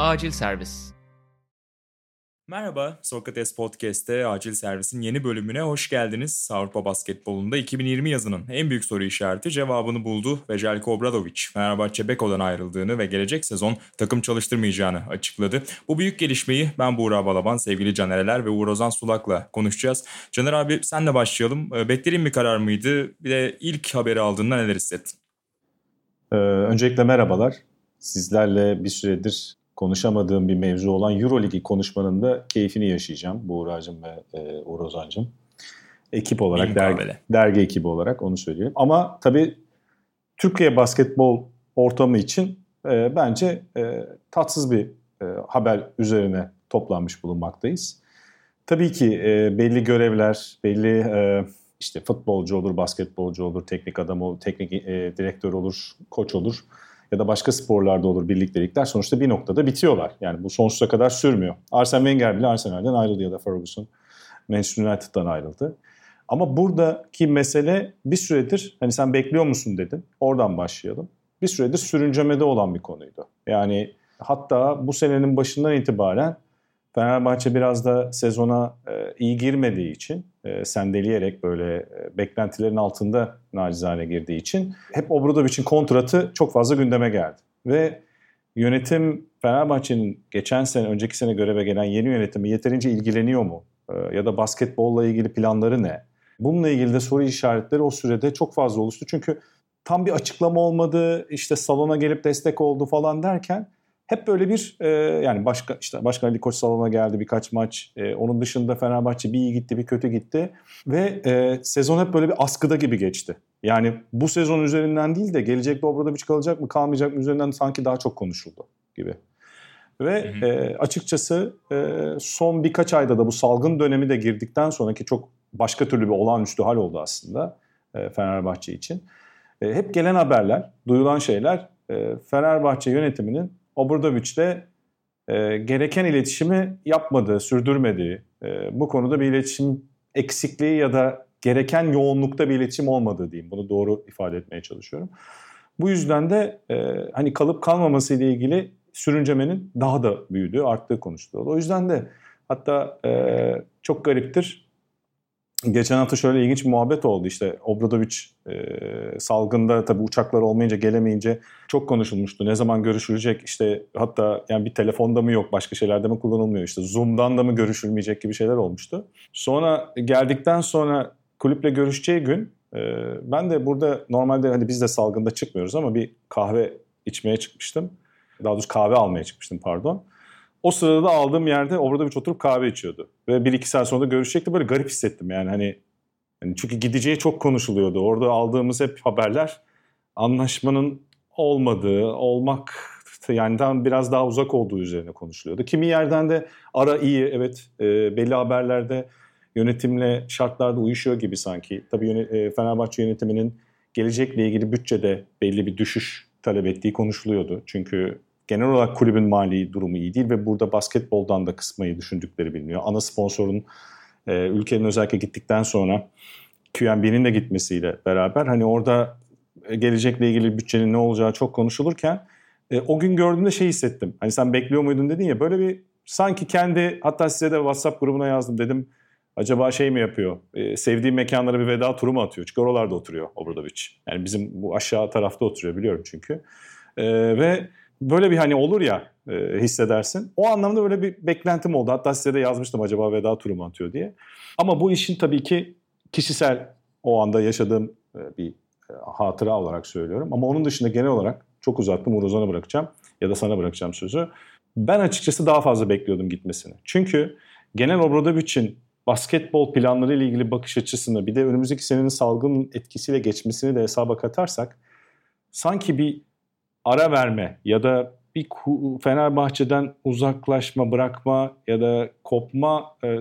Acil Servis Merhaba, Sokrates Podcast'te Acil Servis'in yeni bölümüne hoş geldiniz. Avrupa basketbolunda 2020 yazının en büyük soru işareti cevabını buldu ve Jelko Obradovic, Fenerbahçe Beko'dan ayrıldığını ve gelecek sezon takım çalıştırmayacağını açıkladı. Bu büyük gelişmeyi ben Buğra Balaban, sevgili Caner Eler ve Uğur Ozan Sulak'la konuşacağız. Caner abi senle başlayalım. Ee, beklediğin bir karar mıydı? Bir de ilk haberi aldığında neler hissettin? Ee, öncelikle merhabalar. Sizlerle bir süredir konuşamadığım bir mevzu olan Euroligi konuşmanın da keyfini yaşayacağım. Buğra'cığım ve e, Uğur Ozan'cığım. Ekip olarak, dergi, dergi ekibi olarak onu söyleyeyim. Ama tabii Türkiye basketbol ortamı için e, bence e, tatsız bir e, haber üzerine toplanmış bulunmaktayız. Tabii ki e, belli görevler, belli e, işte futbolcu olur, basketbolcu olur, teknik adam olur, teknik e, direktör olur, koç olur ya da başka sporlarda olur birliktelikler sonuçta bir noktada bitiyorlar. Yani bu sonsuza kadar sürmüyor. Arsene Wenger bile Arsenal'den ayrıldı ya da Ferguson Manchester United'dan ayrıldı. Ama buradaki mesele bir süredir hani sen bekliyor musun dedin. Oradan başlayalım. Bir süredir sürüncemede olan bir konuydu. Yani hatta bu senenin başından itibaren Fenerbahçe biraz da sezona e, iyi girmediği için, e, sendeleyerek böyle e, beklentilerin altında nacizane girdiği için hep Obradovic'in kontratı çok fazla gündeme geldi. Ve yönetim Fenerbahçe'nin geçen sene, önceki sene göreve gelen yeni yönetimi yeterince ilgileniyor mu? E, ya da basketbolla ilgili planları ne? Bununla ilgili de soru işaretleri o sürede çok fazla oluştu. Çünkü tam bir açıklama olmadı, işte salona gelip destek oldu falan derken hep böyle bir e, yani başka işte başka Ali Koç salona geldi birkaç maç. E, onun dışında Fenerbahçe bir iyi gitti bir kötü gitti ve e, sezon hep böyle bir askıda gibi geçti. Yani bu sezon üzerinden değil de gelecekte Obradoviç kalacak mı kalmayacak mı üzerinden sanki daha çok konuşuldu gibi. Ve hı hı. E, açıkçası e, son birkaç ayda da bu salgın dönemi de girdikten sonraki çok başka türlü bir olağanüstü hal oldu aslında e, Fenerbahçe için. E, hep gelen haberler, duyulan şeyler e, Fenerbahçe yönetiminin Obradoviç'le e, gereken iletişimi yapmadığı, sürdürmediği, e, bu konuda bir iletişim eksikliği ya da gereken yoğunlukta bir iletişim olmadığı diyeyim. Bunu doğru ifade etmeye çalışıyorum. Bu yüzden de e, hani kalıp kalmaması ile ilgili sürüncemenin daha da büyüdüğü, arttığı konuşuluyor. O yüzden de hatta e, çok gariptir geçen hafta şöyle ilginç bir muhabbet oldu işte Obradovic e, salgında tabii uçaklar olmayınca gelemeyince çok konuşulmuştu. Ne zaman görüşülecek işte hatta yani bir telefonda mı yok başka şeylerde mi kullanılmıyor işte Zoom'dan da mı görüşülmeyecek gibi şeyler olmuştu. Sonra geldikten sonra kulüple görüşeceği gün e, ben de burada normalde hani biz de salgında çıkmıyoruz ama bir kahve içmeye çıkmıştım. Daha doğrusu kahve almaya çıkmıştım pardon. O sırada da aldığım yerde orada bir oturup kahve içiyordu. Ve bir iki saat sonra da görüşecekti. Böyle garip hissettim yani hani. yani çünkü gideceği çok konuşuluyordu. Orada aldığımız hep haberler anlaşmanın olmadığı, olmak yani daha, biraz daha uzak olduğu üzerine konuşuluyordu. Kimi yerden de ara iyi evet e, belli haberlerde yönetimle şartlarda uyuşuyor gibi sanki. Tabii yönet, e, Fenerbahçe yönetiminin gelecekle ilgili bütçede belli bir düşüş talep ettiği konuşuluyordu. Çünkü genel olarak kulübün mali durumu iyi değil ve burada basketboldan da kısmayı düşündükleri biliniyor. Ana sponsorun e, ülkenin özellikle gittikten sonra QNB'nin de gitmesiyle beraber hani orada e, gelecekle ilgili bütçenin ne olacağı çok konuşulurken e, o gün gördüğümde şey hissettim. Hani sen bekliyor muydun dedin ya böyle bir sanki kendi hatta size de WhatsApp grubuna yazdım dedim. Acaba şey mi yapıyor? E, sevdiği mekanlara bir veda turu mu atıyor? Çünkü oralarda oturuyor Obradovic. Yani bizim bu aşağı tarafta oturuyor biliyorum çünkü. E, ve böyle bir hani olur ya e, hissedersin. O anlamda böyle bir beklentim oldu. Hatta size de yazmıştım acaba veda turu mu atıyor diye. Ama bu işin tabii ki kişisel o anda yaşadığım e, bir e, hatıra olarak söylüyorum. Ama onun dışında genel olarak çok uzattım. Uğur bırakacağım ya da sana bırakacağım sözü. Ben açıkçası daha fazla bekliyordum gitmesini. Çünkü genel Obradovic'in basketbol planları ile ilgili bakış açısını bir de önümüzdeki senenin salgın etkisiyle geçmesini de hesaba katarsak sanki bir ara verme ya da bir Fenerbahçe'den uzaklaşma, bırakma ya da kopma e,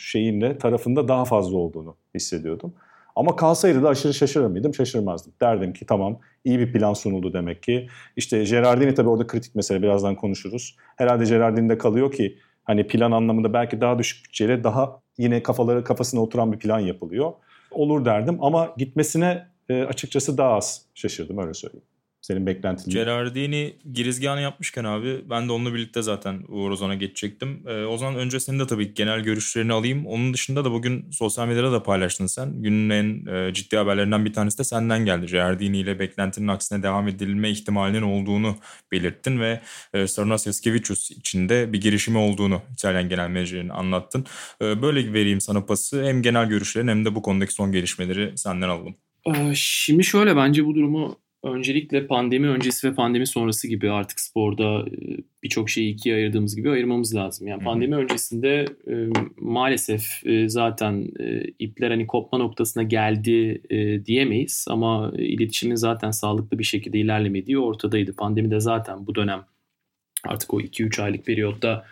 şeyinde tarafında daha fazla olduğunu hissediyordum. Ama kalsaydı da aşırı şaşırır mıydım? Şaşırmazdım. Derdim ki tamam iyi bir plan sunuldu demek ki. İşte Gerardini tabii orada kritik mesele birazdan konuşuruz. Herhalde Gerardini'de kalıyor ki hani plan anlamında belki daha düşük bütçeyle daha yine kafaları kafasına oturan bir plan yapılıyor. Olur derdim ama gitmesine e, açıkçası daha az şaşırdım öyle söyleyeyim. Senin beklentin Gerardini girizgahını yapmışken abi ben de onunla birlikte zaten Uğur Ozan'a geçecektim. Ee, o zaman önce senin de tabii genel görüşlerini alayım. Onun dışında da bugün sosyal medyada da paylaştın sen. Günün en e, ciddi haberlerinden bir tanesi de senden geldi. Gerardini ile beklentinin aksine devam edilme ihtimalinin olduğunu belirttin ve e, Sarunas Yaskevicius için de bir girişimi olduğunu İtalyan Genel Menajerini anlattın. E, böyle vereyim sana pası. Hem genel görüşlerin hem de bu konudaki son gelişmeleri senden alalım. Ee, şimdi şöyle bence bu durumu öncelikle pandemi öncesi ve pandemi sonrası gibi artık sporda e, birçok şeyi ikiye ayırdığımız gibi ayırmamız lazım. Yani pandemi öncesinde e, maalesef e, zaten ipler hani kopma noktasına geldi diyemeyiz ama iletişimin zaten sağlıklı bir şekilde ilerlemediği ortadaydı. Pandemide zaten bu dönem artık o 2-3 aylık periyotta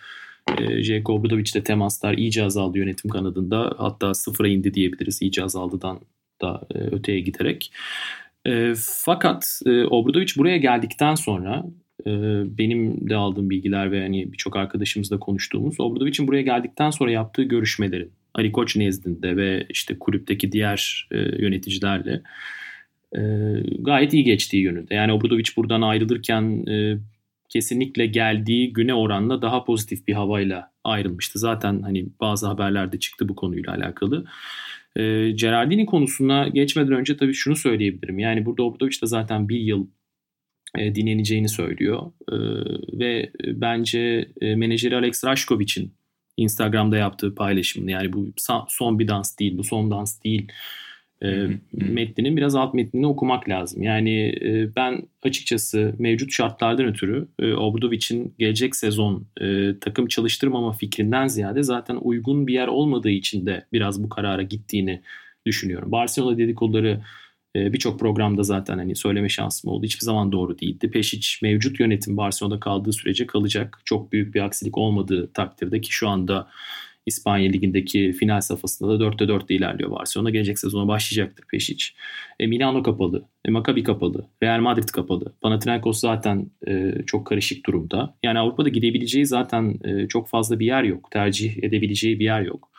e, J.K. Obradovic'te temaslar iyice azaldı yönetim kanadında. Hatta sıfıra indi diyebiliriz iyice azaldıdan da öteye giderek. E, fakat e, Obradoviç buraya geldikten sonra e, benim de aldığım bilgiler ve hani birçok arkadaşımızla konuştuğumuz Obradoviç'in buraya geldikten sonra yaptığı görüşmelerin Ali Koç nezdinde ve işte kulüpteki diğer e, yöneticilerle e, gayet iyi geçtiği yönünde. Yani Obradoviç buradan ayrılırken e, kesinlikle geldiği güne oranla daha pozitif bir havayla ayrılmıştı. Zaten hani bazı haberlerde çıktı bu konuyla alakalı. E, Gerardini konusuna geçmeden önce tabii şunu söyleyebilirim. Yani burada Obradoviç de zaten bir yıl e, dinleneceğini söylüyor. E, ve bence e, menajeri Alex Rashkovic'in Instagram'da yaptığı paylaşımını yani bu son bir dans değil, bu son dans değil e, metninin biraz alt metnini okumak lazım. Yani e, ben açıkçası mevcut şartlardan ötürü e, Obradovic'in gelecek sezon e, takım çalıştırmama fikrinden ziyade zaten uygun bir yer olmadığı için de biraz bu karara gittiğini düşünüyorum. Barcelona dedikoduları e, birçok programda zaten hani söyleme şansım oldu. Hiçbir zaman doğru değildi. Peşic mevcut yönetim Barcelona'da kaldığı sürece kalacak. Çok büyük bir aksilik olmadığı takdirde ki şu anda İspanya Ligi'ndeki final safhasında da 4'te 4'te ilerliyor Barcelona. Gelecek sezona başlayacaktır Peşic. E, Milano kapalı, e, Maccabi kapalı, Real Madrid kapalı. Panathinaikos zaten e, çok karışık durumda. Yani Avrupa'da gidebileceği zaten e, çok fazla bir yer yok. Tercih edebileceği bir yer yok.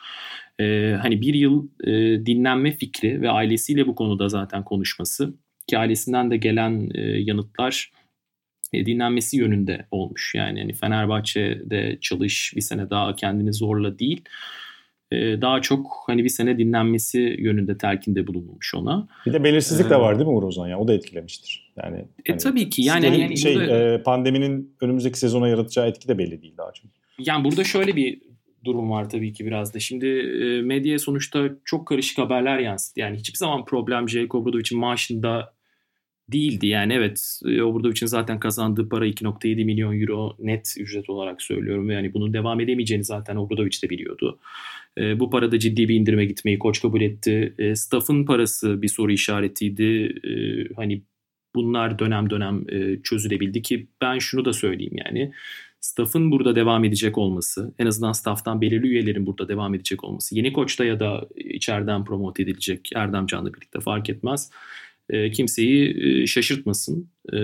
E, hani bir yıl e, dinlenme fikri ve ailesiyle bu konuda zaten konuşması ki ailesinden de gelen e, yanıtlar dinlenmesi yönünde olmuş. Yani hani Fenerbahçe'de çalış bir sene daha kendini zorla değil e, daha çok hani bir sene dinlenmesi yönünde telkinde bulunmuş ona. Bir de belirsizlik ee, de var değil mi Uğur Ozan ya? O da etkilemiştir. Yani e, hani, tabii ki yani, yani şey burada, e, pandeminin önümüzdeki sezona yaratacağı etki de belli değil daha çok. Yani burada şöyle bir durum var tabii ki biraz da. Şimdi e, medya sonuçta çok karışık haberler yansıttı. Yani hiçbir zaman problem J. Obradovic'in maaşında değildi. Yani evet için zaten kazandığı para 2.7 milyon euro net ücret olarak söylüyorum. Yani bunun devam edemeyeceğini zaten Obradoviç de biliyordu. E, bu parada ciddi bir indirime gitmeyi koç kabul etti. E, staff'ın parası bir soru işaretiydi. E, hani bunlar dönem dönem e, çözülebildi ki ben şunu da söyleyeyim yani. Staff'ın burada devam edecek olması, en azından staff'tan belirli üyelerin burada devam edecek olması, yeni koçta ya da içeriden promote edilecek Erdem Can'la birlikte fark etmez e, kimseyi e, şaşırtmasın. E,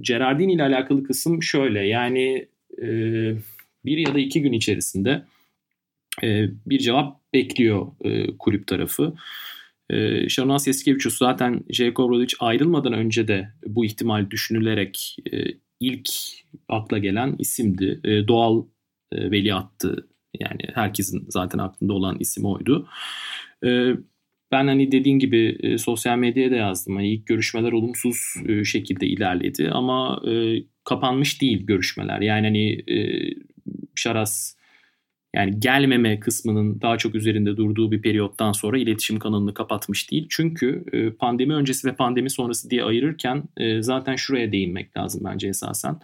Gerardini ile alakalı kısım şöyle yani e, bir ya da iki gün içerisinde e, bir cevap bekliyor e, kulüp tarafı. E, Şarunas Yasikevicius zaten J.K. Obradovic ayrılmadan önce de bu ihtimal düşünülerek e, ilk akla gelen isimdi. E, doğal e, veliahtı yani herkesin zaten aklında olan isim oydu. E, ben hani dediğin gibi e, sosyal medyaya da yazdım. Hani ilk görüşmeler olumsuz e, şekilde ilerledi ama e, kapanmış değil görüşmeler. Yani hani e, Şaras yani gelmeme kısmının daha çok üzerinde durduğu bir periyottan sonra iletişim kanalını kapatmış değil. Çünkü e, pandemi öncesi ve pandemi sonrası diye ayırırken e, zaten şuraya değinmek lazım bence esasen.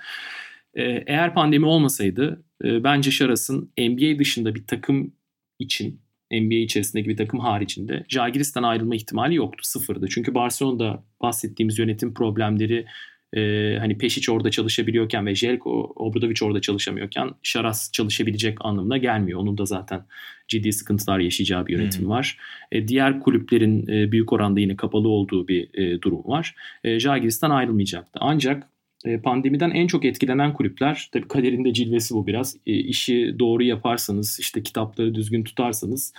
E, eğer pandemi olmasaydı e, bence Şaras'ın NBA dışında bir takım için NBA içerisindeki bir takım haricinde Jagiris'ten ayrılma ihtimali yoktu. Sıfırdı. Çünkü Barcelona'da bahsettiğimiz yönetim problemleri e, hani Pešić orada çalışabiliyorken ve Jelko Obradovic orada çalışamıyorken Şaras çalışabilecek anlamına gelmiyor. Onun da zaten ciddi sıkıntılar yaşayacağı bir yönetim hmm. var. E, diğer kulüplerin e, büyük oranda yine kapalı olduğu bir e, durum var. E, Jagiris'ten ayrılmayacaktı. Ancak pandemiden en çok etkilenen kulüpler, tabii kaderinde cilvesi bu biraz. E, işi doğru yaparsanız, işte kitapları düzgün tutarsanız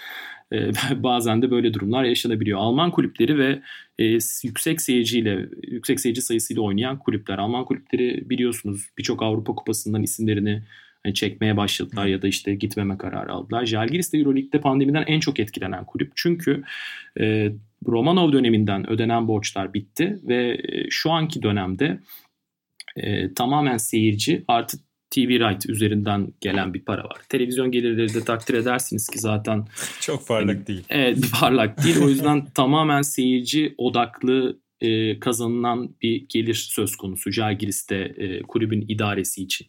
e, bazen de böyle durumlar yaşanabiliyor. Alman kulüpleri ve e, yüksek seyirciyle, yüksek seyirci sayısıyla oynayan kulüpler. Alman kulüpleri biliyorsunuz birçok Avrupa Kupası'ndan isimlerini hani çekmeye başladılar ya da işte gitmeme kararı aldılar. Jalgiris de Euroleague'de pandemiden en çok etkilenen kulüp. Çünkü e, Romanov döneminden ödenen borçlar bitti ve e, şu anki dönemde e, tamamen seyirci artı TV right üzerinden gelen bir para var. Televizyon gelirleri de takdir edersiniz ki zaten çok parlak yani, değil. Evet, parlak değil. O yüzden tamamen seyirci odaklı e, kazanılan bir gelir söz konusu Jalgiris'te e, kulübün idaresi için.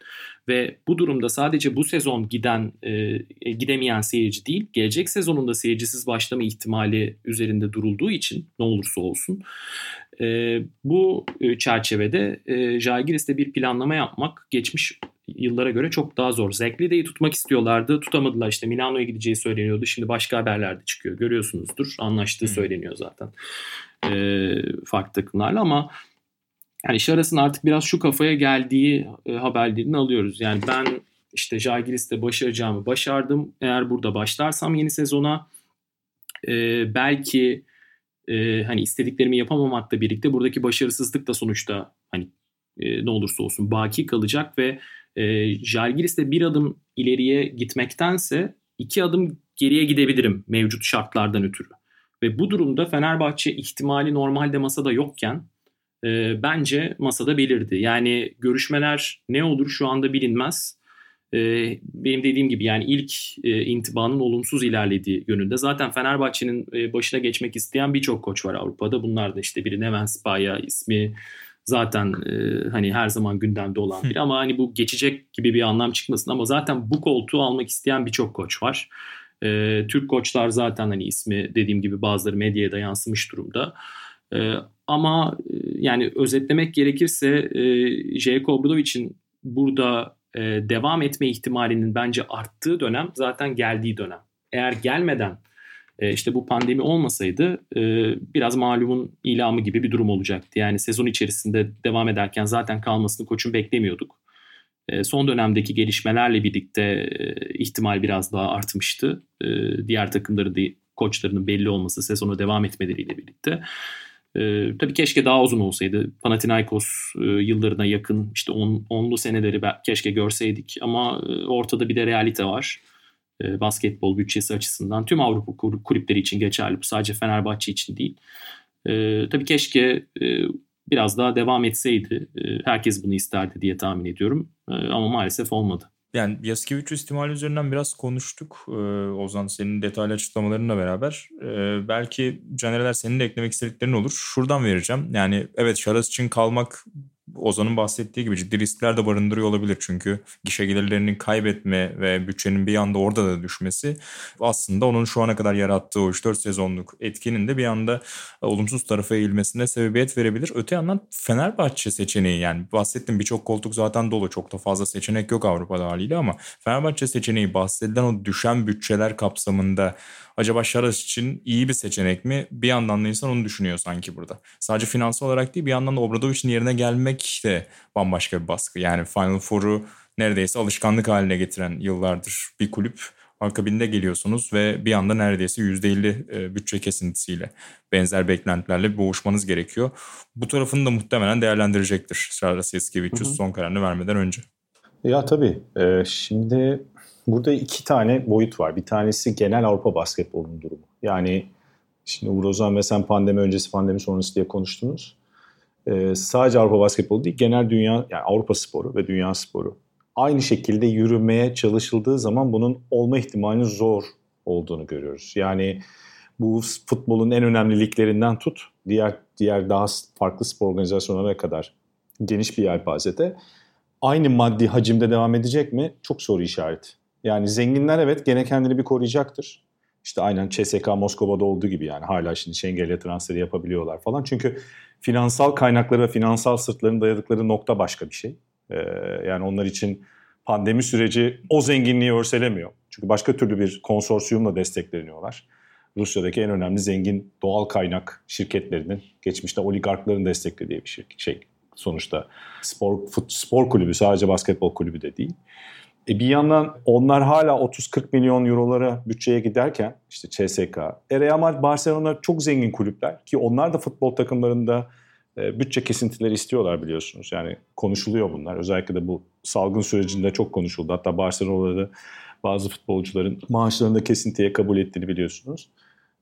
Ve bu durumda sadece bu sezon giden e, e, gidemeyen seyirci değil, gelecek sezonunda seyircisiz başlama ihtimali üzerinde durulduğu için ne olursa olsun e, bu çerçevede e, Jalgiris'te bir planlama yapmak geçmiş yıllara göre çok daha zor. Zeklide'yi tutmak istiyorlardı. Tutamadılar işte Milano'ya gideceği söyleniyordu. Şimdi başka haberlerde çıkıyor. Görüyorsunuzdur. Anlaştığı hmm. söyleniyor zaten. E, farklı takımlarla ama yani iş artık biraz şu kafaya geldiği e, haberlerini alıyoruz. Yani ben işte Jalgiris'te başaracağımı başardım. Eğer burada başlarsam yeni sezona e, belki e, hani istediklerimi yapamamakla birlikte buradaki başarısızlık da sonuçta hani e, ne olursa olsun baki kalacak ve e, Jalgiris'te bir adım ileriye gitmektense iki adım geriye gidebilirim mevcut şartlardan ötürü. Ve bu durumda Fenerbahçe ihtimali normalde masada yokken e, bence masada belirdi. Yani görüşmeler ne olur şu anda bilinmez. E, benim dediğim gibi yani ilk e, intibanın olumsuz ilerlediği yönünde. Zaten Fenerbahçe'nin e, başına geçmek isteyen birçok koç var Avrupa'da. Bunlar da işte biri Neven Spaya ismi zaten e, hani her zaman gündemde olan biri ama hani bu geçecek gibi bir anlam çıkmasın ama zaten bu koltuğu almak isteyen birçok koç var. Türk koçlar zaten hani ismi dediğim gibi bazıları medyaya yansımış durumda. Ama yani özetlemek gerekirse J.K. Obradovic'in burada e, devam etme ihtimalinin bence arttığı dönem zaten geldiği dönem. Eğer gelmeden e, işte bu pandemi olmasaydı e, biraz malumun ilamı gibi bir durum olacaktı. Yani sezon içerisinde devam ederken zaten kalmasını koçun beklemiyorduk. E, son dönemdeki gelişmelerle birlikte e, ihtimal biraz daha artmıştı. E, diğer takımların da koçlarının belli olması sezona devam etmeleriyle birlikte. E, tabii keşke daha uzun olsaydı. Panathinaikos e, yıllarına yakın işte on, onlu seneleri keşke görseydik ama e, ortada bir de realite var. E, basketbol bütçesi açısından tüm Avrupa kulüpleri için geçerli. Bu sadece Fenerbahçe için değil. E, tabii keşke e, biraz daha devam etseydi. E, herkes bunu isterdi diye tahmin ediyorum. E, ama maalesef olmadı. Yani Yaskevicius ihtimali üzerinden biraz konuştuk. Ee, Ozan senin detaylı açıklamalarınla beraber. Ee, belki Canereler senin de eklemek istediklerin olur. Şuradan vereceğim. Yani evet Şaras için kalmak Ozan'ın bahsettiği gibi ciddi riskler de barındırıyor olabilir. Çünkü gişe gelirlerinin kaybetme ve bütçenin bir anda orada da düşmesi aslında onun şu ana kadar yarattığı o 3-4 sezonluk etkinin de bir anda e, olumsuz tarafa eğilmesine sebebiyet verebilir. Öte yandan Fenerbahçe seçeneği yani bahsettim birçok koltuk zaten dolu çok da fazla seçenek yok Avrupa'da haliyle ama Fenerbahçe seçeneği bahsedilen o düşen bütçeler kapsamında acaba Şaras için iyi bir seçenek mi? Bir yandan da insan onu düşünüyor sanki burada. Sadece finansal olarak değil bir yandan da Obradovic'in yerine gelmek de bambaşka bir baskı. Yani Final Four'u neredeyse alışkanlık haline getiren yıllardır bir kulüp. Akabinde geliyorsunuz ve bir anda neredeyse %50 e, bütçe kesintisiyle benzer beklentilerle boğuşmanız gerekiyor. Bu tarafını da muhtemelen değerlendirecektir Şaras Yaskevicius son kararını vermeden önce. Ya tabii. Ee, şimdi burada iki tane boyut var. Bir tanesi genel Avrupa basketbolunun durumu. Yani şimdi Uğur Ozan ve sen pandemi öncesi pandemi sonrası diye konuştunuz. Ee, sadece Avrupa basketbolu değil genel dünya yani Avrupa sporu ve dünya sporu. Aynı şekilde yürümeye çalışıldığı zaman bunun olma ihtimalinin zor olduğunu görüyoruz. Yani bu futbolun en önemli liglerinden tut diğer diğer daha farklı spor organizasyonlarına kadar geniş bir yelpazede aynı maddi hacimde devam edecek mi? Çok soru işareti. Yani zenginler evet gene kendini bir koruyacaktır. İşte aynen CSK Moskova'da olduğu gibi yani hala şimdi Şengel'e transferi yapabiliyorlar falan. Çünkü finansal kaynakları ve finansal sırtların dayadıkları nokta başka bir şey. Ee, yani onlar için pandemi süreci o zenginliği örselemiyor. Çünkü başka türlü bir konsorsiyumla destekleniyorlar. Rusya'daki en önemli zengin doğal kaynak şirketlerinin geçmişte oligarkların desteklediği bir şey, şey sonuçta. Spor fut, spor kulübü sadece basketbol kulübü de değil. E bir yandan onlar hala 30-40 milyon eurolara bütçeye giderken işte CSK, e Real Madrid, Barcelona çok zengin kulüpler ki onlar da futbol takımlarında e, bütçe kesintileri istiyorlar biliyorsunuz. Yani konuşuluyor bunlar. Özellikle de bu salgın sürecinde çok konuşuldu. Hatta Barcelona'da bazı futbolcuların maaşlarında kesintiye kabul ettiğini biliyorsunuz.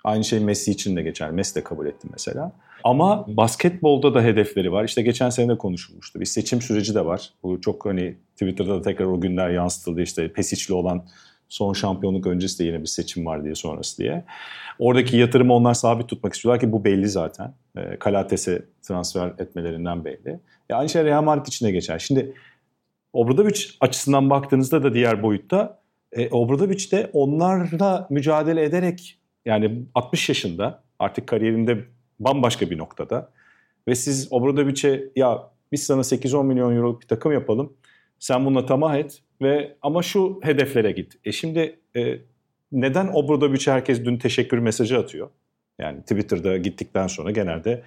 Aynı şey Messi için de geçer. Messi de kabul etti mesela. Ama basketbolda da hedefleri var. İşte geçen sene de konuşulmuştu. Bir seçim süreci de var. Bu çok hani Twitter'da da tekrar o günler yansıtıldı. İşte Pesic'li olan son şampiyonluk öncesi de yine bir seçim var diye sonrası diye. Oradaki yatırımı onlar sabit tutmak istiyorlar ki bu belli zaten. E, Kalates'e transfer etmelerinden belli. E, aynı şey Real Madrid için de geçer. Şimdi Obradovic açısından baktığınızda da diğer boyutta e, Obradovic de onlarla mücadele ederek yani 60 yaşında artık kariyerinde bambaşka bir noktada ve siz Obradovic'e ya biz sana 8-10 milyon euro bir takım yapalım sen bununla tamah et ve ama şu hedeflere git. E şimdi e, neden Obradovic'e herkes dün teşekkür mesajı atıyor? Yani Twitter'da gittikten sonra genelde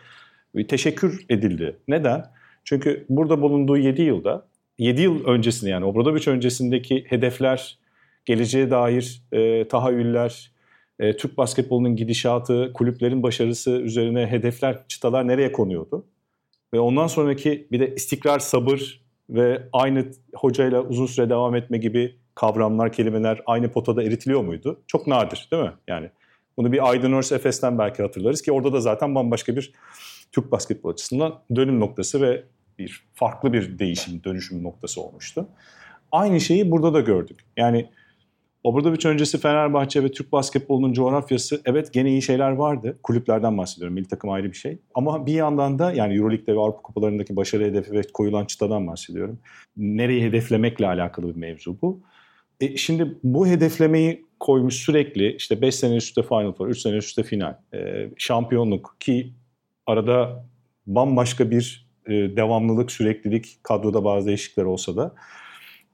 teşekkür edildi. Neden? Çünkü burada bulunduğu 7 yılda 7 yıl öncesinde yani Obradovic öncesindeki hedefler, geleceğe dair e, tahayyüller, e, Türk basketbolunun gidişatı, kulüplerin başarısı üzerine hedefler, çıtalar nereye konuyordu? Ve ondan sonraki bir de istikrar, sabır ve aynı hocayla uzun süre devam etme gibi kavramlar, kelimeler aynı potada eritiliyor muydu? Çok nadir değil mi? Yani bunu bir Aydın Örs Efes'ten belki hatırlarız ki orada da zaten bambaşka bir Türk basketbol açısından dönüm noktası ve bir farklı bir değişim, dönüşüm noktası olmuştu. Aynı şeyi burada da gördük. Yani Obradoviç öncesi Fenerbahçe ve Türk basketbolunun coğrafyası evet gene iyi şeyler vardı. Kulüplerden bahsediyorum. Milli takım ayrı bir şey. Ama bir yandan da yani Euroleague'de ve Avrupa Kupalarındaki başarı hedefi ve koyulan çıtadan bahsediyorum. Nereyi hedeflemekle alakalı bir mevzu bu. E şimdi bu hedeflemeyi koymuş sürekli işte 5 sene üstte Final Four, 3 sene üstte final, e, şampiyonluk ki arada bambaşka bir e, devamlılık, süreklilik kadroda bazı değişiklikler olsa da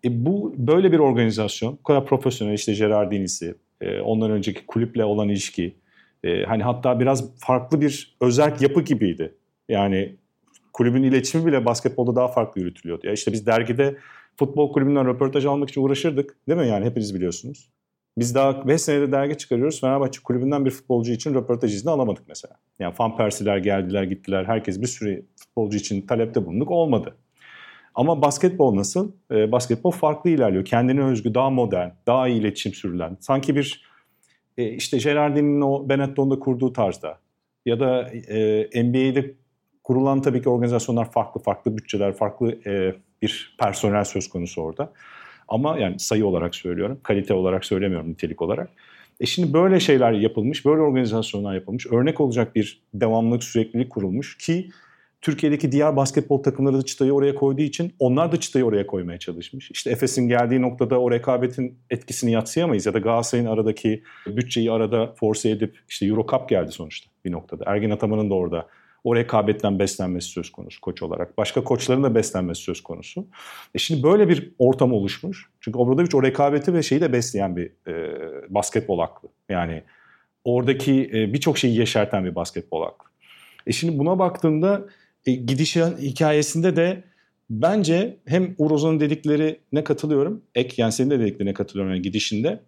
e bu böyle bir organizasyon, bu kadar profesyonel işte Gerardini'si, e, ondan önceki kulüple olan ilişki, e, hani hatta biraz farklı bir özel yapı gibiydi. Yani kulübün iletişimi bile basketbolda daha farklı yürütülüyordu. Ya işte biz dergide futbol kulübünden röportaj almak için uğraşırdık. Değil mi yani hepiniz biliyorsunuz. Biz daha 5 senede dergi çıkarıyoruz. Fenerbahçe kulübünden bir futbolcu için röportaj izni alamadık mesela. Yani Fan Persiler geldiler gittiler. Herkes bir sürü futbolcu için talepte bulunduk. Olmadı. Ama basketbol nasıl? E, basketbol farklı ilerliyor. Kendine özgü, daha modern, daha iyi iletişim sürülen. Sanki bir e, işte Gerardin'in o Benetton'da kurduğu tarzda ya da e, NBA'de kurulan tabii ki organizasyonlar farklı, farklı bütçeler, farklı e, bir personel söz konusu orada. Ama yani sayı olarak söylüyorum, kalite olarak söylemiyorum nitelik olarak. E şimdi böyle şeyler yapılmış, böyle organizasyonlar yapılmış, örnek olacak bir devamlılık, süreklilik kurulmuş ki Türkiye'deki diğer basketbol takımları da çıtayı oraya koyduğu için onlar da çıtayı oraya koymaya çalışmış. İşte Efes'in geldiği noktada o rekabetin etkisini yatsıyamayız ya da Galatasaray'ın aradaki bütçeyi arada force edip işte Euro Cup geldi sonuçta bir noktada. Ergin Ataman'ın da orada o rekabetten beslenmesi söz konusu koç olarak. Başka koçların da beslenmesi söz konusu. E şimdi böyle bir ortam oluşmuş. Çünkü Obradovic o rekabeti ve şeyi de besleyen bir e, basketbol aklı. Yani oradaki e, birçok şeyi yeşerten bir basketbol aklı. E şimdi buna baktığında e, gidişin hikayesinde de bence hem Uroz'un dediklerine katılıyorum. Ek yani senin de dediklerine katılıyorum yani gidişinde.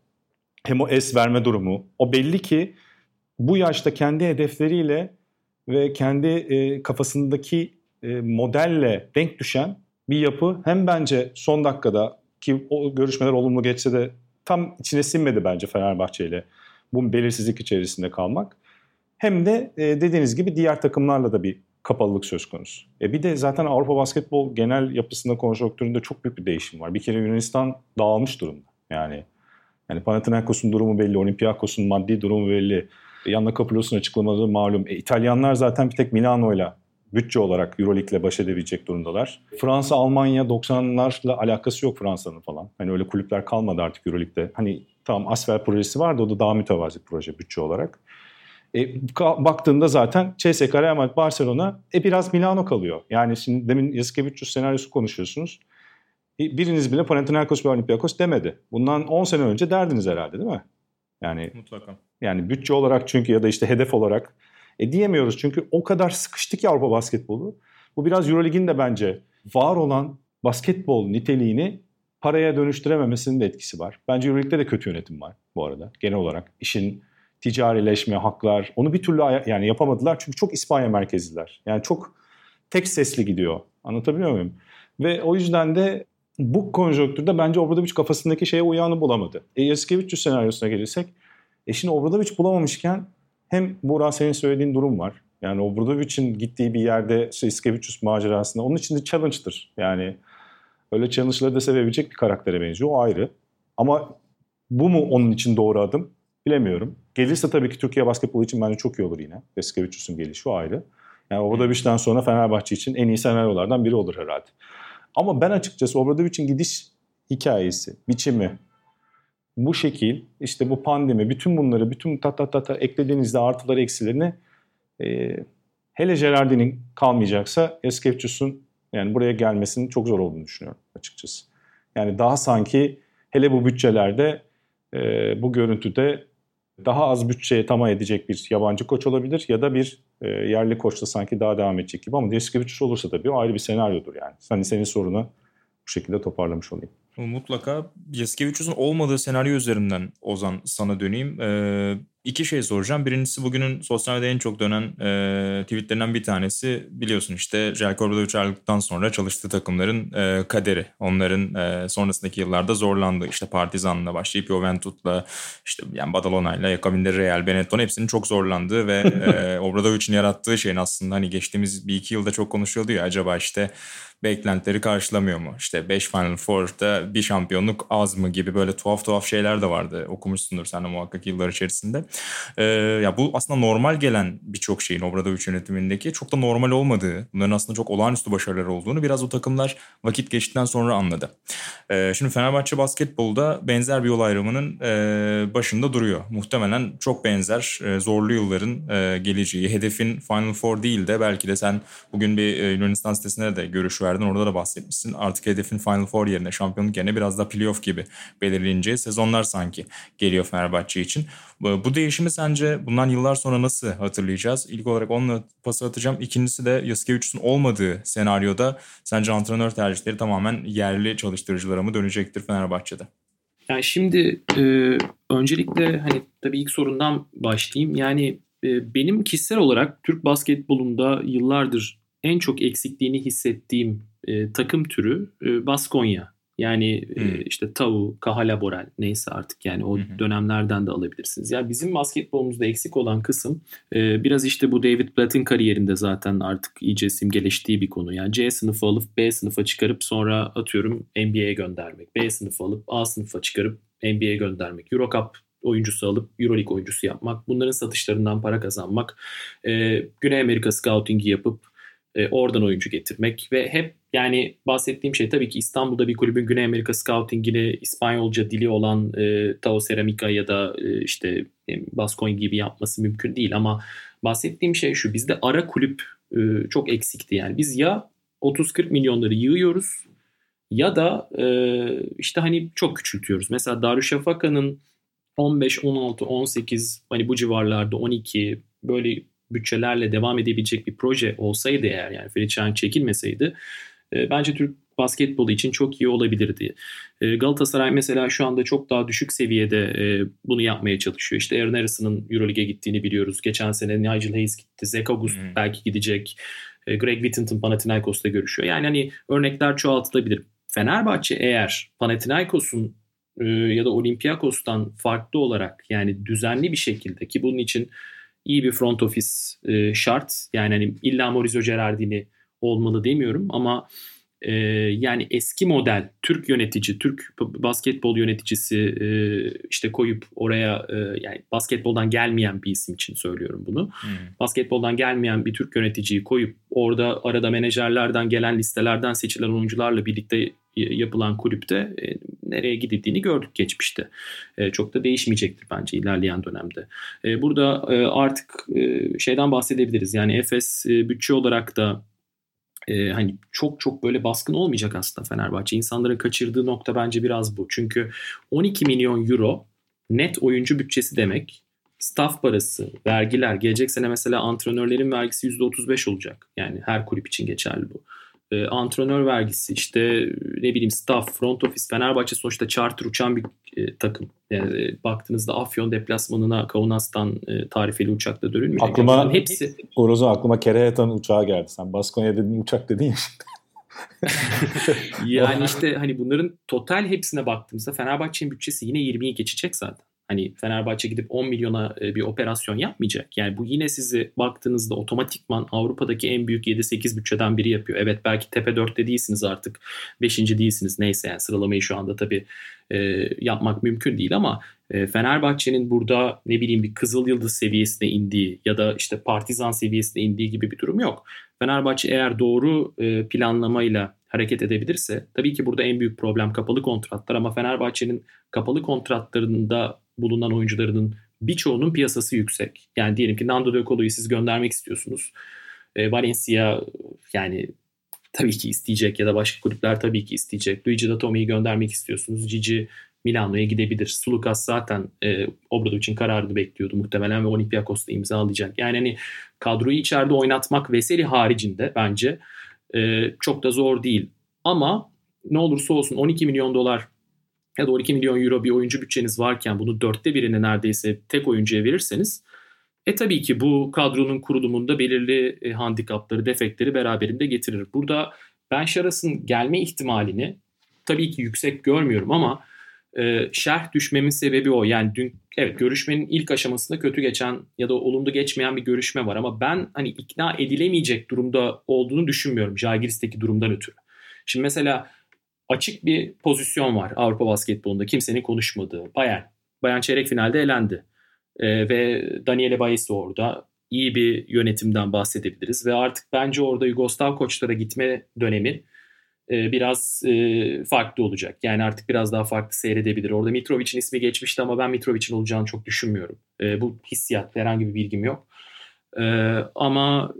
Hem o es verme durumu. O belli ki bu yaşta kendi hedefleriyle ve kendi e, kafasındaki e, modelle denk düşen bir yapı hem bence son dakikada ki o görüşmeler olumlu geçse de tam içine sinmedi bence Fenerbahçe ile bu belirsizlik içerisinde kalmak. Hem de e, dediğiniz gibi diğer takımlarla da bir kapalılık söz konusu. E bir de zaten Avrupa basketbol genel yapısında konjonktüründe çok büyük bir değişim var. Bir kere Yunanistan dağılmış durumda. Yani yani Panathinaikos'un durumu belli, Olympiakos'un maddi durumu belli. Yanna Capulos'un açıklamaları malum. E, İtalyanlar zaten bir tek Milano'yla bütçe olarak Euroleague'le baş edebilecek durumdalar. Fransa, Almanya 90'larla alakası yok Fransa'nın falan. Hani öyle kulüpler kalmadı artık Euroleague'de. Hani tamam Asfer projesi vardı o da daha mütevazi proje bütçe olarak. E, baktığında zaten CSK, Real Madrid, Barcelona e, biraz Milano kalıyor. Yani şimdi demin Yasikevicius senaryosu konuşuyorsunuz. E, biriniz bile Panathinaikos ve Olympiakos demedi. Bundan 10 sene önce derdiniz herhalde değil mi? Yani Mutlaka. Yani bütçe olarak çünkü ya da işte hedef olarak e, diyemiyoruz. Çünkü o kadar sıkıştı ki Avrupa basketbolu. Bu biraz Eurolig'in de bence var olan basketbol niteliğini paraya dönüştürememesinin de etkisi var. Bence Euroleague'de de kötü yönetim var bu arada genel olarak. işin ticarileşme, haklar onu bir türlü yani yapamadılar çünkü çok İspanya merkezliler. Yani çok tek sesli gidiyor. Anlatabiliyor muyum? Ve o yüzden de bu konjonktürde bence Obradovic kafasındaki şeye uyanı bulamadı. E, Yasikevicius senaryosuna gelirsek, e şimdi Obradovic bulamamışken hem Burak senin söylediğin durum var. Yani Obradovic'in gittiği bir yerde Yasikevicius macerasında onun için de challenge'dır. Yani öyle challenge'ları da sevebilecek bir karaktere benziyor. O ayrı. Ama bu mu onun için doğru adım? Bilemiyorum. Gelirse tabii ki Türkiye basketbolu için bence çok iyi olur yine. Yasikevicius'un gelişi o ayrı. Yani Obradovic'den sonra Fenerbahçe için en iyi senaryolardan biri olur herhalde. Ama ben açıkçası Obradovic'in gidiş hikayesi, biçimi, bu şekil, işte bu pandemi, bütün bunları, bütün ta ta ta, ta eklediğinizde artıları eksilerini e, hele Gerardin'in kalmayacaksa Eskevicius'un yani buraya gelmesinin çok zor olduğunu düşünüyorum açıkçası. Yani daha sanki hele bu bütçelerde e, bu görüntüde daha az bütçeye tamam edecek bir yabancı koç olabilir ya da bir e, yerli koçla sanki daha devam edecek gibi ama Deskevicius olursa tabii o ayrı bir senaryodur yani. Hani senin sorunu bu şekilde toparlamış olayım. Mutlaka Yaskevicius'un olmadığı senaryo üzerinden Ozan sana döneyim. Ee, iki şey soracağım. Birincisi bugünün sosyal medyada en çok dönen e, tweetlerinden bir tanesi biliyorsun işte Jelko Obradovic ayrıldıktan sonra çalıştığı takımların e, kaderi. Onların e, sonrasındaki yıllarda zorlandı. İşte Partizan'la başlayıp Juventus'la işte yani Badalona'yla yakabinde Real Benetton hepsinin çok zorlandığı ve e, Obradovic'in yarattığı şeyin aslında hani geçtiğimiz bir iki yılda çok konuşuyordu ya acaba işte beklentileri karşılamıyor mu? İşte 5 Final Four'da bir şampiyonluk az mı gibi böyle tuhaf tuhaf şeyler de vardı. Okumuşsundur sen de muhakkak yıllar içerisinde. Ee, ya bu aslında normal gelen birçok şeyin Obradovic yönetimindeki çok da normal olmadığı, bunların aslında çok olağanüstü başarılar olduğunu biraz o takımlar vakit geçtikten sonra anladı. Ee, şimdi Fenerbahçe basketbolda benzer bir yol ayrımının e, başında duruyor. Muhtemelen çok benzer e, zorlu yılların e, geleceği. Hedefin Final Four değil de belki de sen bugün bir e, Yunanistan sitesine de görüş verdin. Orada da bahsetmişsin. Artık hedefin Final Four yerine, şampiyonluk yerine biraz da playoff gibi belirleyince sezonlar sanki geliyor Fenerbahçe için. Bu değişimi sence bundan yıllar sonra nasıl hatırlayacağız? İlk olarak onunla pası atacağım. İkincisi de Yaskevicius'un olmadığı senaryoda sence antrenör tercihleri tamamen yerli çalıştırıcılara mı dönecektir Fenerbahçe'de? Yani şimdi e, öncelikle hani tabii ilk sorundan başlayayım. Yani e, benim kişisel olarak Türk basketbolunda yıllardır en çok eksikliğini hissettiğim e, takım türü e, Baskonya. Yani hmm. e, işte Tau, Kahala Borel neyse artık yani o hmm. dönemlerden de alabilirsiniz. Yani bizim basketbolumuzda eksik olan kısım e, biraz işte bu David Blatt'in kariyerinde zaten artık iyice simgeleştiği bir konu. Yani C sınıfı alıp B sınıfa çıkarıp sonra atıyorum NBA'ye göndermek. B sınıfı alıp A sınıfa çıkarıp NBA'ye göndermek. Eurocup oyuncusu alıp Euroleague oyuncusu yapmak. Bunların satışlarından para kazanmak. E, Güney Amerika scouting'i yapıp e, oradan oyuncu getirmek ve hep yani bahsettiğim şey tabii ki İstanbul'da bir kulübün Güney Amerika Scouting'ini İspanyolca dili olan e, Tao Ceramica ya da e, işte e, Baskonya gibi yapması mümkün değil ama bahsettiğim şey şu bizde ara kulüp e, çok eksikti yani biz ya 30-40 milyonları yığıyoruz ya da e, işte hani çok küçültüyoruz. Mesela Darüşşafaka'nın 15, 16, 18 hani bu civarlarda 12 böyle bütçelerle devam edebilecek bir proje olsaydı eğer yani Ferit çekilmeseydi e, bence Türk basketbolu için çok iyi olabilirdi. E, Galatasaray mesela şu anda çok daha düşük seviyede e, bunu yapmaya çalışıyor. İşte Aaron Harrison'ın Euroleague'e gittiğini biliyoruz. Geçen sene Nigel Hayes gitti. Zach August hmm. belki gidecek. E, Greg Whittington Panathinaikos'ta görüşüyor. Yani hani örnekler çoğaltılabilir. Fenerbahçe eğer Panathinaikos'un e, ya da Olympiakos'tan farklı olarak yani düzenli bir şekilde ki bunun için iyi bir front office e, şart. Yani hani illa Maurizio Gerardini olmalı demiyorum ama e, yani eski model Türk yönetici, Türk basketbol yöneticisi e, işte koyup oraya e, yani basketboldan gelmeyen bir isim için söylüyorum bunu. Hmm. Basketboldan gelmeyen bir Türk yöneticiyi koyup orada arada menajerlerden gelen listelerden seçilen oyuncularla birlikte yapılan kulüpte e, nereye gidildiğini gördük geçmişte. E, çok da değişmeyecektir bence ilerleyen dönemde. E, burada e, artık e, şeyden bahsedebiliriz. Yani Efes e, bütçe olarak da e, hani çok çok böyle baskın olmayacak aslında Fenerbahçe. İnsanların kaçırdığı nokta bence biraz bu. Çünkü 12 milyon euro net oyuncu bütçesi demek. staff parası, vergiler. Gelecek sene mesela antrenörlerin vergisi %35 olacak. Yani her kulüp için geçerli bu. E, antrenör vergisi işte ne bileyim staff, front office, Fenerbahçe sonuçta charter uçan bir e, takım. Yani e, baktığınızda Afyon deplasmanına Kaunas'tan e, tarifeli uçakla dönülmeyecek. Aklıma yani hepsi Orozo aklıma Kerehetan uçağı geldi. Sen Baskonya dediğin uçak dedin ya yani işte hani bunların total hepsine baktığımızda Fenerbahçe'nin bütçesi yine 20'yi geçecek zaten. Hani Fenerbahçe gidip 10 milyona e, bir operasyon yapmayacak. Yani bu yine sizi baktığınızda otomatikman Avrupa'daki en büyük 7-8 bütçeden biri yapıyor. Evet belki tepe 4'te değilsiniz artık. 5. değilsiniz neyse yani sıralamayı şu anda tabii e, yapmak mümkün değil ama e, Fenerbahçe'nin burada ne bileyim bir Kızıl Yıldız seviyesine indiği ya da işte Partizan seviyesine indiği gibi bir durum yok. Fenerbahçe eğer doğru planlamayla hareket edebilirse tabii ki burada en büyük problem kapalı kontratlar ama Fenerbahçe'nin kapalı kontratlarında bulunan oyuncularının birçoğunun piyasası yüksek. Yani diyelim ki Nando De Colo'yu siz göndermek istiyorsunuz. E, Valencia yani tabii ki isteyecek ya da başka kulüpler tabii ki isteyecek. Luigi Datome'yi göndermek istiyorsunuz. Cici Milano'ya gidebilir. Sulukas zaten e, Obradovic'in kararını bekliyordu muhtemelen ve Olympiakos'ta imzalayacak. Yani hani kadroyu içeride oynatmak Veseli haricinde bence e, çok da zor değil. Ama ne olursa olsun 12 milyon dolar ya da 12 milyon euro bir oyuncu bütçeniz varken bunu dörtte birini neredeyse tek oyuncuya verirseniz e tabii ki bu kadronun kurulumunda belirli e, handikapları, defektleri beraberinde getirir. Burada ben Şaras'ın gelme ihtimalini tabii ki yüksek görmüyorum ama e, şerh düşmemin sebebi o. Yani dün evet görüşmenin ilk aşamasında kötü geçen ya da olumlu geçmeyen bir görüşme var ama ben hani ikna edilemeyecek durumda olduğunu düşünmüyorum Jagiris'teki durumdan ötürü. Şimdi mesela açık bir pozisyon var Avrupa basketbolunda kimsenin konuşmadığı. Bayern. Bayern çeyrek finalde elendi. E, ve Daniele Baez orada. iyi bir yönetimden bahsedebiliriz ve artık bence orada Yugoslav koçlara gitme dönemi e, biraz e, farklı olacak. Yani artık biraz daha farklı seyredebilir. Orada Mitrovic'in ismi geçmişti ama ben Mitrovic'in olacağını çok düşünmüyorum. E, bu hissiyat, herhangi bir bilgim yok. Ama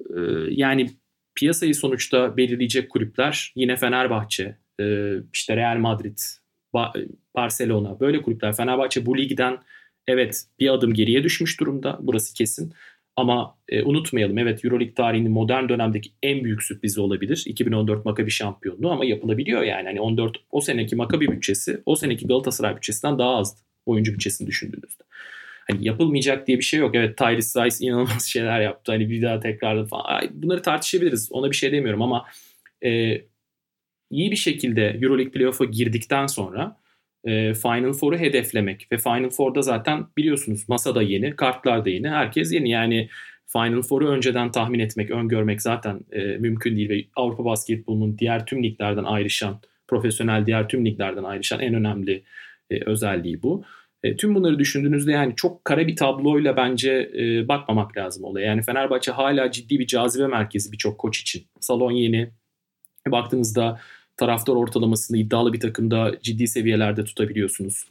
yani piyasayı sonuçta belirleyecek kulüpler yine Fenerbahçe, işte Real Madrid, Barcelona böyle kulüpler. Fenerbahçe bu ligden evet bir adım geriye düşmüş durumda. Burası kesin. Ama e, unutmayalım evet Euroleague tarihinin modern dönemdeki en büyük sürprizi olabilir. 2014 Maccabi şampiyonluğu ama yapılabiliyor yani. Hani 14 o seneki Maccabi bütçesi o seneki Galatasaray bütçesinden daha azdı. Oyuncu bütçesini düşündüğünüzde. Hani yapılmayacak diye bir şey yok. Evet Tyrese Rice inanılmaz şeyler yaptı. Hani bir daha tekrarladı falan. Bunları tartışabiliriz. Ona bir şey demiyorum ama e, iyi bir şekilde Euroleague playoff'a girdikten sonra e, Final Four'u hedeflemek ve Final Four'da zaten biliyorsunuz masada yeni, kartlar da yeni, herkes yeni. Yani Final Four'u önceden tahmin etmek, öngörmek zaten e, mümkün değil ve Avrupa basketbolunun diğer tüm liglerden ayrışan, profesyonel diğer tüm liglerden ayrışan en önemli e, özelliği bu. E, tüm bunları düşündüğünüzde yani çok kara bir tabloyla bence e, bakmamak lazım olaya. Yani Fenerbahçe hala ciddi bir cazibe merkezi birçok koç için. Salon yeni. Baktığınızda taraftar ortalamasını iddialı bir takımda ciddi seviyelerde tutabiliyorsunuz.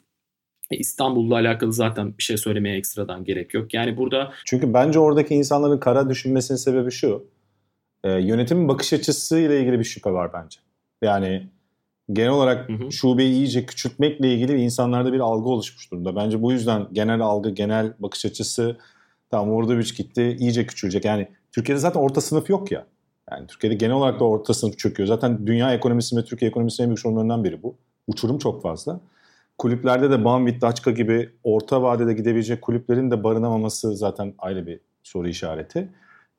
E, İstanbul'la alakalı zaten bir şey söylemeye ekstradan gerek yok. Yani burada... Çünkü bence oradaki insanların kara düşünmesinin sebebi şu. E, yönetimin bakış açısıyla ilgili bir şüphe var bence. Yani genel olarak hı hı. şubeyi iyice küçültmekle ilgili insanlarda bir algı oluşmuş durumda. Bence bu yüzden genel algı, genel bakış açısı tamam orada bir gitti iyice küçülecek. Yani Türkiye'de zaten orta sınıf yok ya. Yani Türkiye'de genel olarak da orta sınıf çöküyor. Zaten dünya ekonomisi ve Türkiye ekonomisinin en büyük sorunlarından biri bu. Uçurum çok fazla. Kulüplerde de Banvit, Daçka gibi orta vadede gidebilecek kulüplerin de barınamaması zaten ayrı bir soru işareti.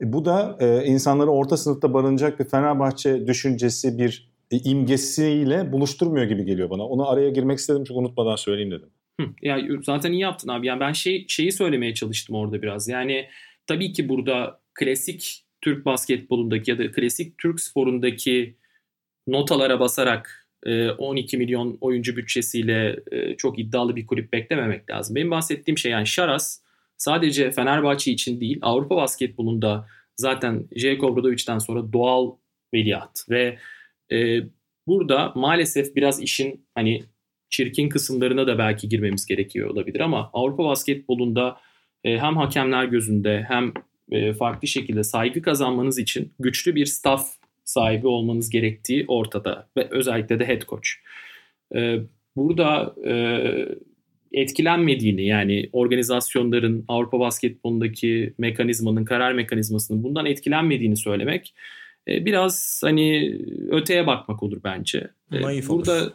E, bu da e, insanları orta sınıfta barınacak bir Fenerbahçe düşüncesi, bir e, imgesiyle buluşturmuyor gibi geliyor bana. Onu araya girmek istedim çünkü unutmadan söyleyeyim dedim. Hı, ya zaten iyi yaptın abi. Yani ben şey şeyi söylemeye çalıştım orada biraz. Yani tabii ki burada klasik Türk basketbolundaki ya da klasik Türk sporundaki notalara basarak 12 e, milyon oyuncu bütçesiyle e, çok iddialı bir kulüp beklememek lazım. Benim bahsettiğim şey yani Şaras sadece Fenerbahçe için değil Avrupa basketbolunda zaten J. Obradovic'den sonra doğal veliaht ve e, burada maalesef biraz işin hani çirkin kısımlarına da belki girmemiz gerekiyor olabilir ama Avrupa basketbolunda hem hakemler gözünde hem e, farklı şekilde saygı kazanmanız için güçlü bir staff sahibi olmanız gerektiği ortada ve özellikle de head coach. E, burada e, etkilenmediğini yani organizasyonların Avrupa basketbolundaki mekanizmanın karar mekanizmasının bundan etkilenmediğini söylemek e, biraz hani öteye bakmak olur bence. E, Naif burada olur.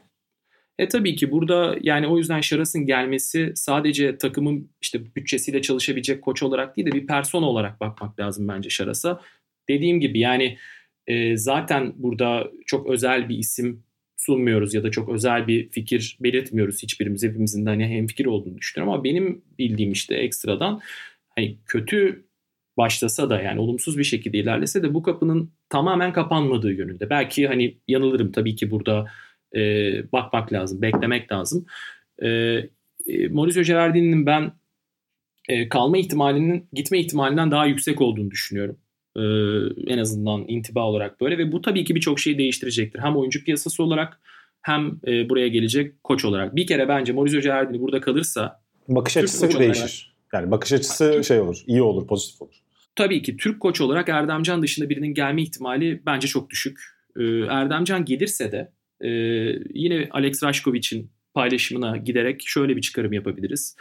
E tabii ki burada yani o yüzden Şaras'ın gelmesi sadece takımın işte bütçesiyle çalışabilecek koç olarak değil de bir persona olarak bakmak lazım bence Şaras'a. Dediğim gibi yani e, zaten burada çok özel bir isim sunmuyoruz ya da çok özel bir fikir belirtmiyoruz hiçbirimiz hepimizin de hani hem fikir olduğunu düşünüyorum ama benim bildiğim işte ekstradan hani kötü başlasa da yani olumsuz bir şekilde ilerlese de bu kapının tamamen kapanmadığı yönünde. Belki hani yanılırım tabii ki burada e, bakmak lazım, beklemek lazım. E, e, Mauricio Gerardini'nin ben e, kalma ihtimalinin gitme ihtimalinden daha yüksek olduğunu düşünüyorum. E, en azından intiba olarak böyle ve bu tabii ki birçok şeyi değiştirecektir. Hem oyuncu piyasası olarak hem e, buraya gelecek koç olarak. Bir kere bence Mauricio Gerardini burada kalırsa bakış açısı değişir. Yani bakış açısı şey olur, iyi olur, pozitif olur. Tabii ki Türk koç olarak Erdemcan dışında birinin gelme ihtimali bence çok düşük. E, Erdemcan gelirse de e, yine Alex Rashkovic'in paylaşımına giderek şöyle bir çıkarım yapabiliriz.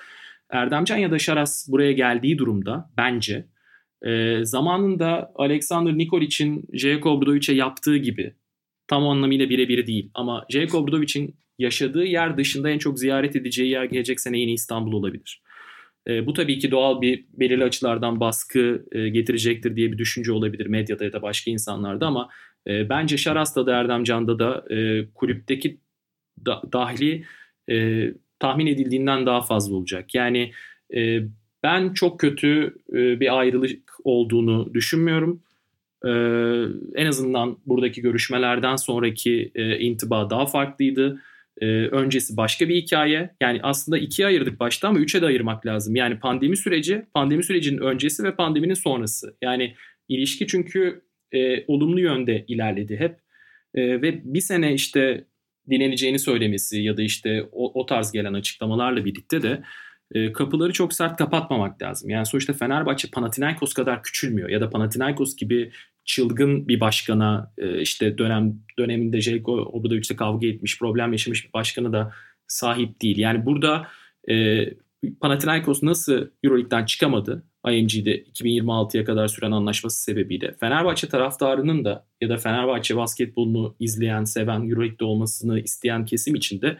Erdemcan ya da Şaras buraya geldiği durumda bence e, zamanında Alexander Nikolic'in J. Obradovic'e yaptığı gibi tam anlamıyla birebir değil ama J. Obradovic'in yaşadığı yer dışında en çok ziyaret edeceği yer gelecek sene yine İstanbul olabilir. E, bu tabii ki doğal bir belirli açılardan baskı e, getirecektir diye bir düşünce olabilir medyada ya da başka insanlarda ama e, bence Şaras'ta da Erdemcan'da da e, kulüpteki da, dahli e, tahmin edildiğinden daha fazla olacak. Yani e, ben çok kötü e, bir ayrılık olduğunu düşünmüyorum. E, en azından buradaki görüşmelerden sonraki e, intiba daha farklıydı. E, öncesi başka bir hikaye. Yani aslında ikiye ayırdık başta ama üçe de ayırmak lazım. Yani pandemi süreci, pandemi sürecinin öncesi ve pandeminin sonrası. Yani ilişki çünkü e, olumlu yönde ilerledi hep. E, ve bir sene işte dinleneceğini söylemesi ya da işte o, o tarz gelen açıklamalarla birlikte de e, kapıları çok sert kapatmamak lazım. Yani sonuçta Fenerbahçe Panathinaikos kadar küçülmüyor ya da Panathinaikos gibi çılgın bir başkana e, işte dönem döneminde Jelko Obradovic'le kavga etmiş, problem yaşamış bir başkanı da sahip değil. Yani burada e, Panathinaikos nasıl Euroleague'den çıkamadı IMG'de 2026'ya kadar süren anlaşması sebebiyle Fenerbahçe taraftarının da ya da Fenerbahçe basketbolunu izleyen, seven, Euroleague'de olmasını isteyen kesim için de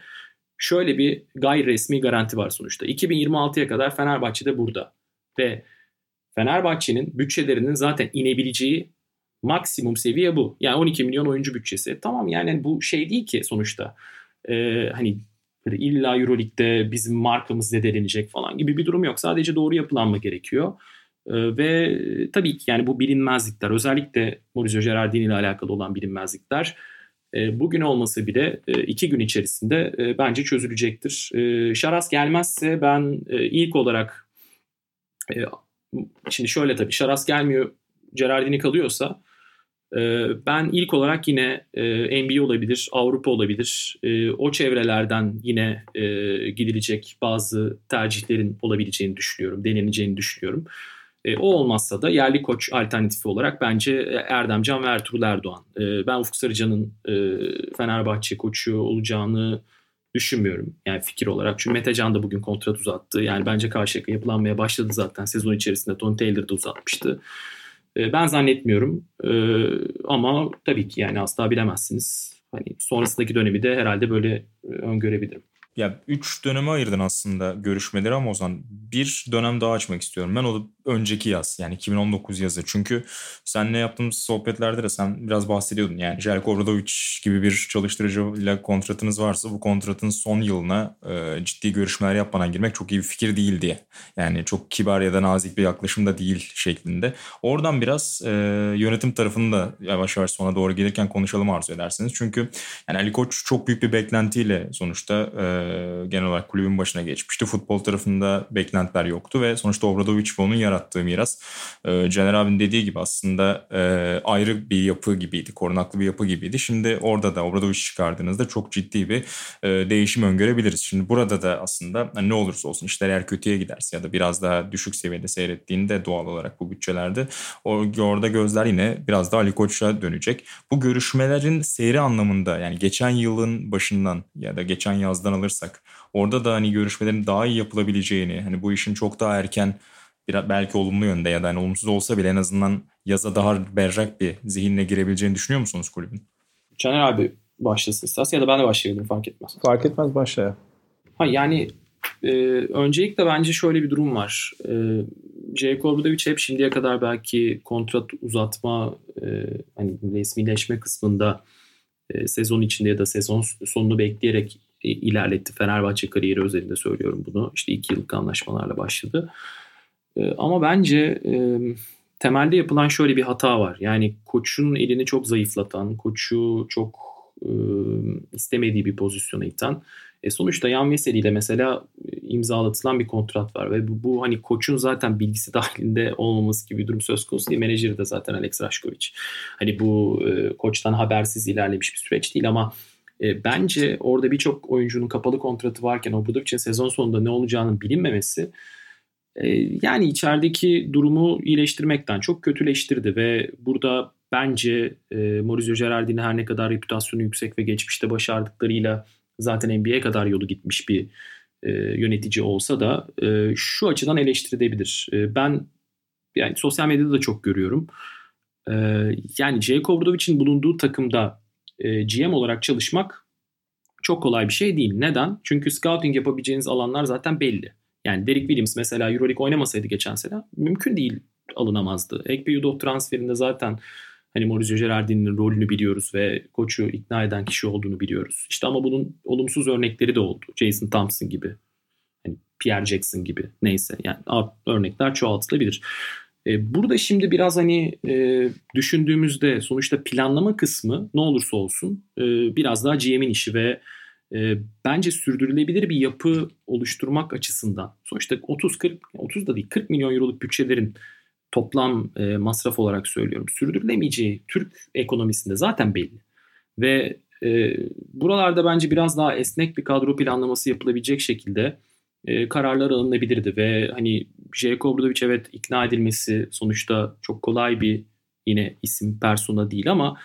şöyle bir gayri resmi garanti var sonuçta. 2026'ya kadar Fenerbahçe de burada ve Fenerbahçe'nin bütçelerinin zaten inebileceği maksimum seviye bu. Yani 12 milyon oyuncu bütçesi. Tamam yani bu şey değil ki sonuçta. Ee, hani illa Euroleague'de bizim markamız zedelenecek falan gibi bir durum yok. Sadece doğru yapılanma gerekiyor. Ee, ve tabii ki yani bu bilinmezlikler özellikle Mauricio Gerardini ile alakalı olan bilinmezlikler e, bugün olmasa bile e, iki gün içerisinde e, bence çözülecektir. Şaras gelmezse ben ilk olarak şimdi şöyle tabii Şaras gelmiyor Gerardini kalıyorsa ben ilk olarak yine e, NBA olabilir, Avrupa olabilir. E, o çevrelerden yine e, gidilecek bazı tercihlerin olabileceğini düşünüyorum, deneneceğini düşünüyorum. O olmazsa da yerli koç alternatifi olarak bence Erdemcan ve Ertuğrul Erdoğan. Ben Ufuk Sarıcan'ın Fenerbahçe koçu olacağını düşünmüyorum. Yani fikir olarak. Çünkü Metecan da bugün kontrat uzattı. Yani bence karşı yapılanmaya başladı zaten. Sezon içerisinde Tony Taylor da uzatmıştı. Ee, ben zannetmiyorum ee, ama tabii ki yani asla bilemezsiniz. Hani sonrasındaki dönemi de herhalde böyle e, öngörebilirim. Ya üç döneme ayırdın aslında görüşmeleri ama o zaman bir dönem daha açmak istiyorum. Ben o önceki yaz yani 2019 yazı. Çünkü seninle yaptığımız sohbetlerde de sen biraz bahsediyordun. Yani Jelko Obradovic gibi bir çalıştırıcıyla kontratınız varsa bu kontratın son yılına e, ciddi görüşmeler yapmadan girmek çok iyi bir fikir değil diye. Yani çok kibar ya da nazik bir yaklaşım da değil şeklinde. Oradan biraz e, yönetim tarafını da yavaş yavaş sona doğru gelirken konuşalım arzu edersiniz. Çünkü yani Ali Koç çok büyük bir beklentiyle sonuçta e, genel olarak kulübün başına geçmişti. Futbol tarafında beklentiler yoktu ve sonuçta Obradovic ve onun yarattığı miras. E, Caner abinin dediği gibi aslında e, ayrı bir yapı gibiydi. Korunaklı bir yapı gibiydi. Şimdi orada da Obradovic çıkardığınızda çok ciddi bir e, değişim öngörebiliriz. Şimdi burada da aslında hani ne olursa olsun işler eğer kötüye giderse ya da biraz daha düşük seviyede seyrettiğinde doğal olarak bu bütçelerde orada gözler yine biraz daha Ali Koç'a dönecek. Bu görüşmelerin seyri anlamında yani geçen yılın başından ya da geçen yazdan alırsak orada da hani görüşmelerin daha iyi yapılabileceğini hani bu işin çok daha erken biraz belki olumlu yönde ya da hani olumsuz olsa bile en azından yaza daha berrak bir zihinle girebileceğini düşünüyor musunuz kulübün? Caner abi başlasın istersen ya da ben de başlayabilirim fark etmez. Fark etmez başla ya. Ha yani e, öncelikle bence şöyle bir durum var. E, J. Obradovic hep şimdiye kadar belki kontrat uzatma e, hani resmileşme kısmında e, sezon içinde ya da sezon sonunu bekleyerek e, ilerletti. Fenerbahçe kariyeri özelinde söylüyorum bunu. İşte iki yıllık anlaşmalarla başladı. E, ama bence e, temelde yapılan şöyle bir hata var. Yani koçun elini çok zayıflatan, koçu çok e, istemediği bir pozisyona iten. E sonuçta Yan Veseli ile mesela imzalatılan bir kontrat var ve bu, bu hani koçun zaten bilgisi dahilinde olmaması gibi bir durum söz konusu değil. Menajeri de zaten Alex Raşkovic. Hani bu e, koçtan habersiz ilerlemiş bir süreç değil ama e, bence orada birçok oyuncunun kapalı kontratı varken Obradovic'in sezon sonunda ne olacağının bilinmemesi yani içerideki durumu iyileştirmekten çok kötüleştirdi ve burada bence e, Maurizio Gerardini her ne kadar reputasyonu yüksek ve geçmişte başardıklarıyla zaten NBA'ye kadar yolu gitmiş bir e, yönetici olsa da e, şu açıdan eleştirilebilir. E, ben yani sosyal medyada da çok görüyorum. E, yani J. Obradovic'in bulunduğu takımda e, GM olarak çalışmak çok kolay bir şey değil. Neden? Çünkü scouting yapabileceğiniz alanlar zaten belli. Yani Derek Williams mesela Euroleague oynamasaydı geçen sene mümkün değil alınamazdı. Ekpe Udov transferinde zaten hani Maurizio Gerardini'nin rolünü biliyoruz ve koçu ikna eden kişi olduğunu biliyoruz. İşte ama bunun olumsuz örnekleri de oldu. Jason Thompson gibi. Hani Pierre Jackson gibi. Neyse yani örnekler çoğaltılabilir. E, burada şimdi biraz hani e, düşündüğümüzde sonuçta planlama kısmı ne olursa olsun e, biraz daha GM'in işi ve e, bence sürdürülebilir bir yapı oluşturmak açısından sonuçta 30-40 30 da değil 40 milyon euroluk bütçelerin toplam e, masraf olarak söylüyorum sürdürülemeyeceği Türk ekonomisinde zaten belli ve e, buralarda bence biraz daha esnek bir kadro planlaması yapılabilecek şekilde e, kararlar alınabilirdi ve hani J. Obradovic evet ikna edilmesi sonuçta çok kolay bir yine isim persona değil ama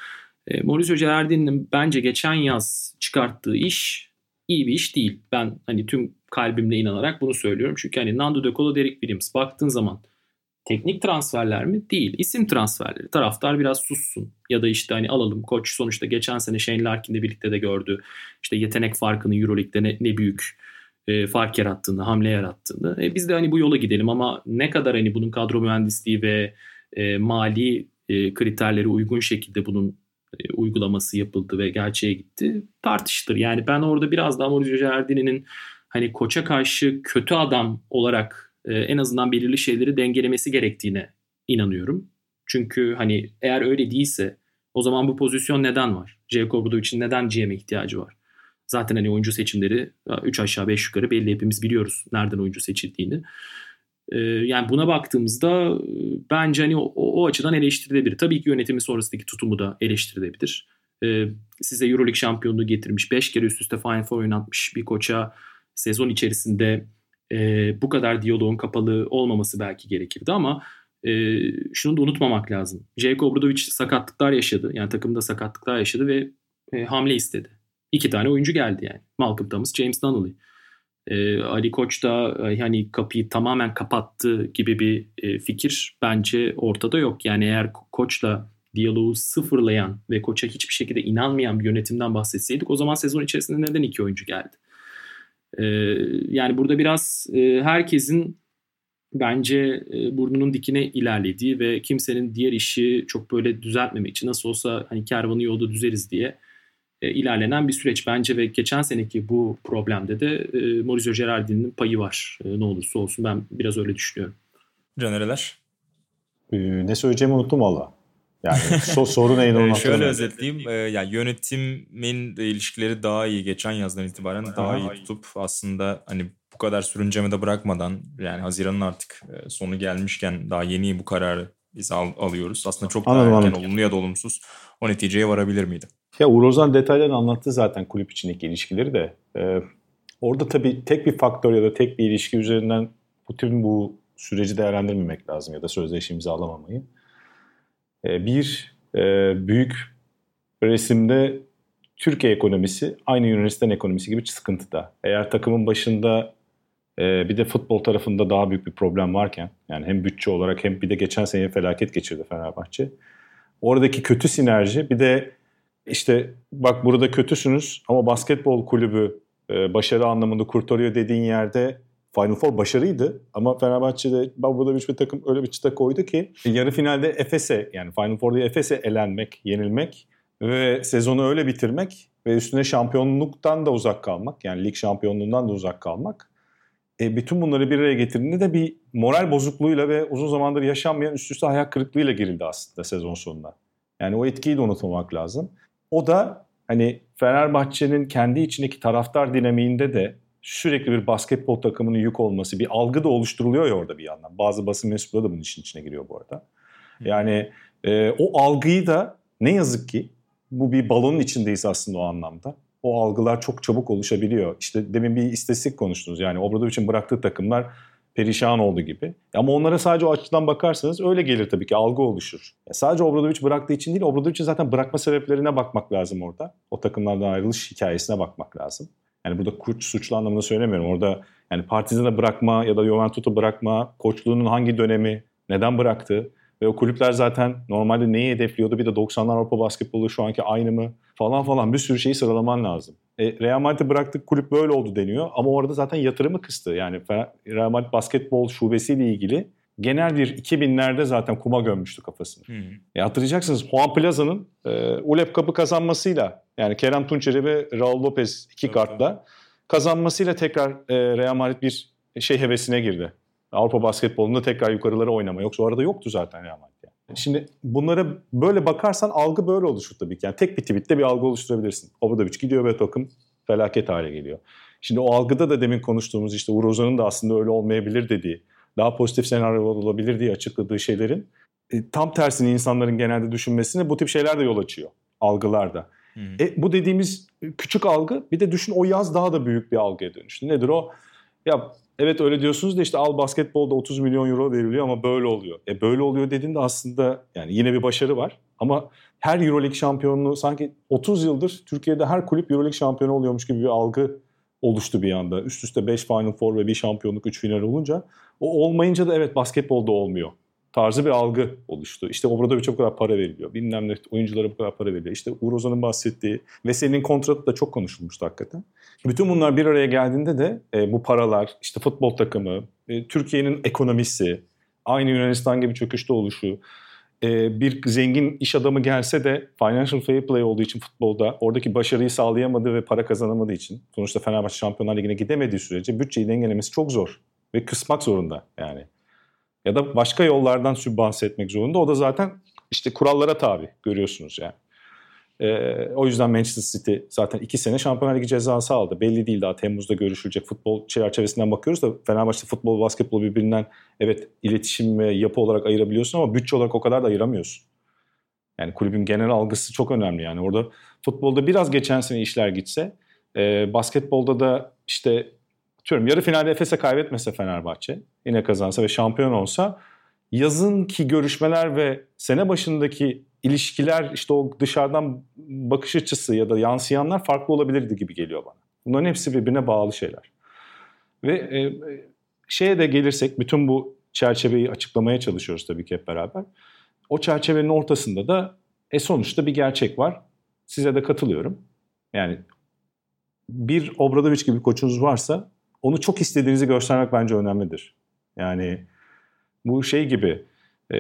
e, Mauricio Gerardini'nin bence geçen yaz çıkarttığı iş iyi bir iş değil. Ben hani tüm kalbimle inanarak bunu söylüyorum. Çünkü hani Nando De Colo, Derek Williams baktığın zaman teknik transferler mi? Değil. İsim transferleri. Taraftar biraz sussun. Ya da işte hani alalım koç sonuçta geçen sene Shane Larkin'le birlikte de gördü. İşte yetenek farkını Euroleague'de ne, ne büyük e, fark yarattığını, hamle yarattığını. E, biz de hani bu yola gidelim ama ne kadar hani bunun kadro mühendisliği ve e, mali e, kriterleri uygun şekilde bunun e, uygulaması yapıldı ve gerçeğe gitti tartışılır. Yani ben orada biraz daha Mauricio Giardini'nin hani koça karşı kötü adam olarak e, en azından belirli şeyleri dengelemesi gerektiğine inanıyorum. Çünkü hani eğer öyle değilse o zaman bu pozisyon neden var? J. için neden GM'e ihtiyacı var? Zaten hani oyuncu seçimleri 3 aşağı 5 yukarı belli hepimiz biliyoruz nereden oyuncu seçildiğini. Ee, yani buna baktığımızda e, bence hani o, o açıdan eleştirilebilir. Tabii ki yönetimi sonrasındaki tutumu da eleştirilebilir. Ee, size Euroleague şampiyonluğu getirmiş, 5 kere üst üste Final Four oynatmış bir koça sezon içerisinde e, bu kadar diyaloğun kapalı olmaması belki gerekirdi ama e, şunu da unutmamak lazım. Jake Obradovic sakatlıklar yaşadı. Yani takımda sakatlıklar yaşadı ve e, hamle istedi. İki tane oyuncu geldi yani. Malcolm Thomas, James Donnelly. Ee, Ali Koç da hani kapıyı tamamen kapattı gibi bir e, fikir bence ortada yok. Yani eğer koçla diyaloğu sıfırlayan ve koça hiçbir şekilde inanmayan bir yönetimden bahsetseydik o zaman sezon içerisinde neden iki oyuncu geldi? Ee, yani burada biraz e, herkesin bence e, burnunun dikine ilerlediği ve kimsenin diğer işi çok böyle düzeltmemek için nasıl olsa hani kervanı yolda düzeriz diye e, ilerlenen bir süreç bence ve geçen seneki bu problemde de e, Maurizio Gerardini'nin payı var e, ne olursa olsun ben biraz öyle düşünüyorum. Canereler? Ee, ne söyleyeceğimi unuttum valla. Yani so soru neydi onu Şöyle özetleyeyim. E, yani yönetimin ilişkileri daha iyi geçen yazdan itibaren daha iyi tutup aslında hani bu kadar sürünceme bırakmadan yani Haziran'ın artık e, sonu gelmişken daha yeni bu kararı biz al, alıyoruz. Aslında çok daha erken olumlu ya da olumsuz o neticeye varabilir miydi? Ya Uğur Ozan detaylarını anlattı zaten kulüp içindeki ilişkileri de. Ee, orada tabii tek bir faktör ya da tek bir ilişki üzerinden bütün bu süreci değerlendirmemek lazım ya da sözleşme imzalamamayı. Ee, bir e, büyük resimde Türkiye ekonomisi aynı Yunanistan ekonomisi gibi sıkıntıda. Eğer takımın başında e, bir de futbol tarafında daha büyük bir problem varken yani hem bütçe olarak hem bir de geçen sene felaket geçirdi Fenerbahçe. Oradaki kötü sinerji bir de işte bak burada kötüsünüz ama basketbol kulübü e, başarı anlamında kurtarıyor dediğin yerde Final Four başarıydı ama Fenerbahçe'de burada bir takım öyle bir çıta koydu ki yarı finalde Efes'e yani Final Four'da Efes'e elenmek, yenilmek ve sezonu öyle bitirmek ve üstüne şampiyonluktan da uzak kalmak yani lig şampiyonluğundan da uzak kalmak. E, bütün bunları bir araya getirdiğinde de bir moral bozukluğuyla ve uzun zamandır yaşanmayan üst üste ayak kırıklığıyla girildi aslında sezon sonunda. Yani o etkiyi de unutmamak lazım. O da hani Fenerbahçe'nin kendi içindeki taraftar dinamiğinde de sürekli bir basketbol takımının yük olması, bir algı da oluşturuluyor ya orada bir yandan. Bazı basın mensupları da bunun işin içine giriyor bu arada. Yani e, o algıyı da ne yazık ki bu bir balonun içindeyiz aslında o anlamda. O algılar çok çabuk oluşabiliyor. İşte demin bir istatistik konuştunuz. Yani Obradovic'in bıraktığı takımlar perişan oldu gibi. Ama onlara sadece o açıdan bakarsanız öyle gelir tabii ki algı oluşur. Ya sadece Obradovic bıraktığı için değil, Obradovic'in zaten bırakma sebeplerine bakmak lazım orada. O takımlardan ayrılış hikayesine bakmak lazım. Yani burada kuş suçlu anlamında söylemiyorum. Orada yani Partizan'ı bırakma ya da Juventus'u bırakma, koçluğunun hangi dönemi, neden bıraktı? Ve o kulüpler zaten normalde neyi hedefliyordu? Bir de 90'lar Avrupa basketbolu şu anki aynı mı? Falan falan bir sürü şeyi sıralaman lazım. E, Real Madrid'i bıraktık kulüp böyle oldu deniyor. Ama orada zaten yatırımı kıstı. Yani Real Madrid basketbol şubesiyle ilgili genel bir 2000'lerde zaten kuma gömmüştü kafasını. Hmm. E, hatırlayacaksınız Juan Plaza'nın e, ULEP kapı kazanmasıyla yani Kerem Tunçeri ve Raul Lopez iki kartla kazanmasıyla tekrar e, Real Madrid bir şey hevesine girdi. Avrupa basketbolunda tekrar yukarılara oynama. Yoksa orada yoktu zaten Real Madrid. Şimdi bunlara böyle bakarsan algı böyle oluşur tabii ki. Yani tek bir tweette bir algı oluşturabilirsin. Obradovic gidiyor ve takım felaket hale geliyor. Şimdi o algıda da demin konuştuğumuz işte Uğur Ozan'ın da aslında öyle olmayabilir dediği, daha pozitif senaryo olabilir diye açıkladığı şeylerin e, tam tersini insanların genelde düşünmesine bu tip şeyler de yol açıyor algılarda. Hmm. E, bu dediğimiz küçük algı bir de düşün o yaz daha da büyük bir algıya dönüştü. Nedir o? Ya evet öyle diyorsunuz da işte al basketbolda 30 milyon euro veriliyor ama böyle oluyor. E böyle oluyor dediğinde aslında yani yine bir başarı var. Ama her Euroleague şampiyonluğu sanki 30 yıldır Türkiye'de her kulüp Euroleague şampiyonu oluyormuş gibi bir algı oluştu bir anda. Üst üste 5 Final Four ve bir şampiyonluk 3 final olunca o olmayınca da evet basketbolda olmuyor tarzı bir algı oluştu. İşte Obradovic'e bu kadar para veriliyor. Bilmem ne oyunculara bu kadar para veriliyor. İşte Uğur Ozan'ın bahsettiği ve senin kontratı da çok konuşulmuştu hakikaten. Bütün bunlar bir araya geldiğinde de e, bu paralar, işte futbol takımı, e, Türkiye'nin ekonomisi, aynı Yunanistan gibi çöküşte oluşu, e, bir zengin iş adamı gelse de financial fair play olduğu için futbolda oradaki başarıyı sağlayamadığı ve para kazanamadığı için sonuçta Fenerbahçe Şampiyonlar Ligi'ne gidemediği sürece bütçeyi dengelemesi çok zor ve kısmak zorunda yani ya da başka yollardan sübvanse etmek zorunda. O da zaten işte kurallara tabi görüyorsunuz yani. Ee, o yüzden Manchester City zaten iki sene Şampiyonlar Ligi cezası aldı. Belli değil daha Temmuz'da görüşülecek futbol çerçevesinden bakıyoruz da Fenerbahçe futbol basketbol birbirinden evet iletişim ve yapı olarak ayırabiliyorsun ama bütçe olarak o kadar da ayıramıyorsun. Yani kulübün genel algısı çok önemli yani. Orada futbolda biraz geçen sene işler gitse e, basketbolda da işte Diyorum yarı finalde Efes'e kaybetmese Fenerbahçe yine kazansa ve şampiyon olsa yazın ki görüşmeler ve sene başındaki ilişkiler işte o dışarıdan bakış açısı ya da yansıyanlar farklı olabilirdi gibi geliyor bana. Bunların hepsi birbirine bağlı şeyler. Ve e, şeye de gelirsek bütün bu çerçeveyi açıklamaya çalışıyoruz tabii ki hep beraber. O çerçevenin ortasında da e sonuçta bir gerçek var. Size de katılıyorum. Yani bir Obradoviç gibi koçunuz varsa onu çok istediğinizi göstermek bence önemlidir. Yani bu şey gibi e,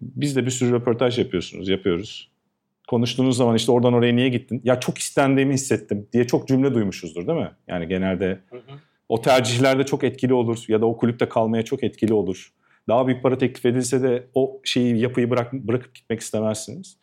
biz de bir sürü röportaj yapıyorsunuz, yapıyoruz. Konuştuğunuz zaman işte oradan oraya niye gittin? Ya çok istendiğimi hissettim diye çok cümle duymuşuzdur değil mi? Yani genelde hı hı. o tercihlerde çok etkili olur ya da o kulüpte kalmaya çok etkili olur. daha büyük para teklif edilse de o şeyi yapıyı bırak, bırakıp gitmek istemezsiniz.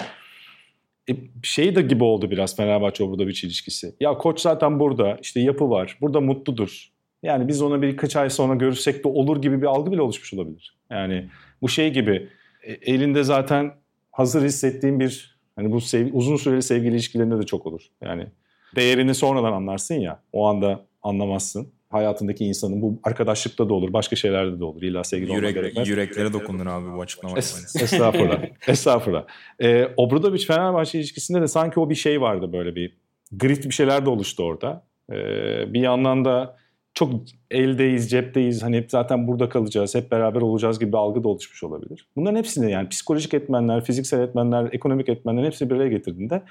E, şey de gibi oldu biraz Fenerbahçe Obradoviç ilişkisi. Ya koç zaten burada, işte yapı var, burada mutludur. Yani biz ona birkaç ay sonra görüşsek de olur gibi bir algı bile oluşmuş olabilir. Yani bu şey gibi e, elinde zaten hazır hissettiğim bir hani bu sev, uzun süreli sevgili ilişkilerinde de çok olur. Yani değerini sonradan anlarsın ya o anda anlamazsın. Hayatındaki insanın bu arkadaşlıkta da olur, başka şeylerde de olur. İlla sevgili Yürek, olmak gerekmez. Yüreklere dokundun abi bu açıklama. Es, estağfurullah. estağfurullah. Ee, Obradoviç Fenerbahçe ilişkisinde de sanki o bir şey vardı böyle bir grit bir şeyler de oluştu orada. Ee, bir yandan da çok eldeyiz, cepteyiz. Hani hep zaten burada kalacağız, hep beraber olacağız gibi bir algı da oluşmuş olabilir. Bunların hepsini yani psikolojik etmenler, fiziksel etmenler, ekonomik etmenler hepsini bir araya getirdiğinde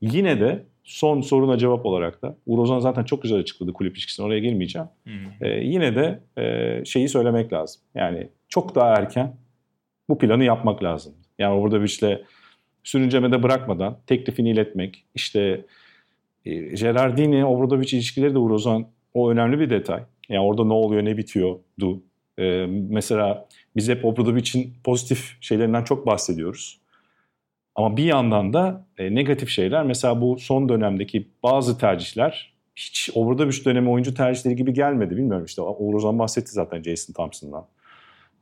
yine de son soruna cevap olarak da Uğur Ozan zaten çok güzel açıkladı kulüp ilişkisini oraya girmeyeceğim. Ee, yine de e, şeyi söylemek lazım. Yani çok daha erken bu planı yapmak lazım. Yani burada bir işte sürüncemede bırakmadan teklifini iletmek, işte e, Gerardini, Obradoviç ilişkileri de Uğur Ozan o önemli bir detay. Yani orada ne oluyor, ne bitiyordu. Ee, mesela biz hep Obradovic'in pozitif şeylerinden çok bahsediyoruz. Ama bir yandan da e, negatif şeyler mesela bu son dönemdeki bazı tercihler hiç Obradovic dönemi oyuncu tercihleri gibi gelmedi. Bilmiyorum işte Uğur Ozan bahsetti zaten Jason Thompson'dan.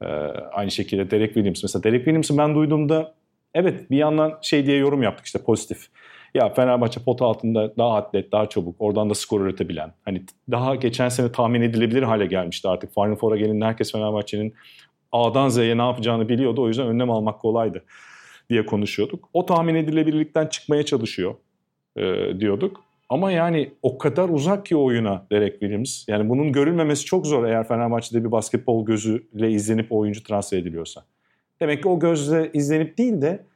Ee, aynı şekilde Derek Williams. Mesela Derek Williams'ı ben duyduğumda evet bir yandan şey diye yorum yaptık işte pozitif. Ya Fenerbahçe pot altında daha atlet, daha çabuk, oradan da skor üretebilen. Hani daha geçen sene tahmin edilebilir hale gelmişti artık. Final Four'a gelince herkes Fenerbahçe'nin A'dan Z'ye ne yapacağını biliyordu. O yüzden önlem almak kolaydı diye konuşuyorduk. O tahmin edilebilirlikten çıkmaya çalışıyor e, diyorduk. Ama yani o kadar uzak ki oyuna Derek Williams. Yani bunun görülmemesi çok zor eğer Fenerbahçe'de bir basketbol gözüyle izlenip oyuncu transfer ediliyorsa. Demek ki o gözle izlenip değil de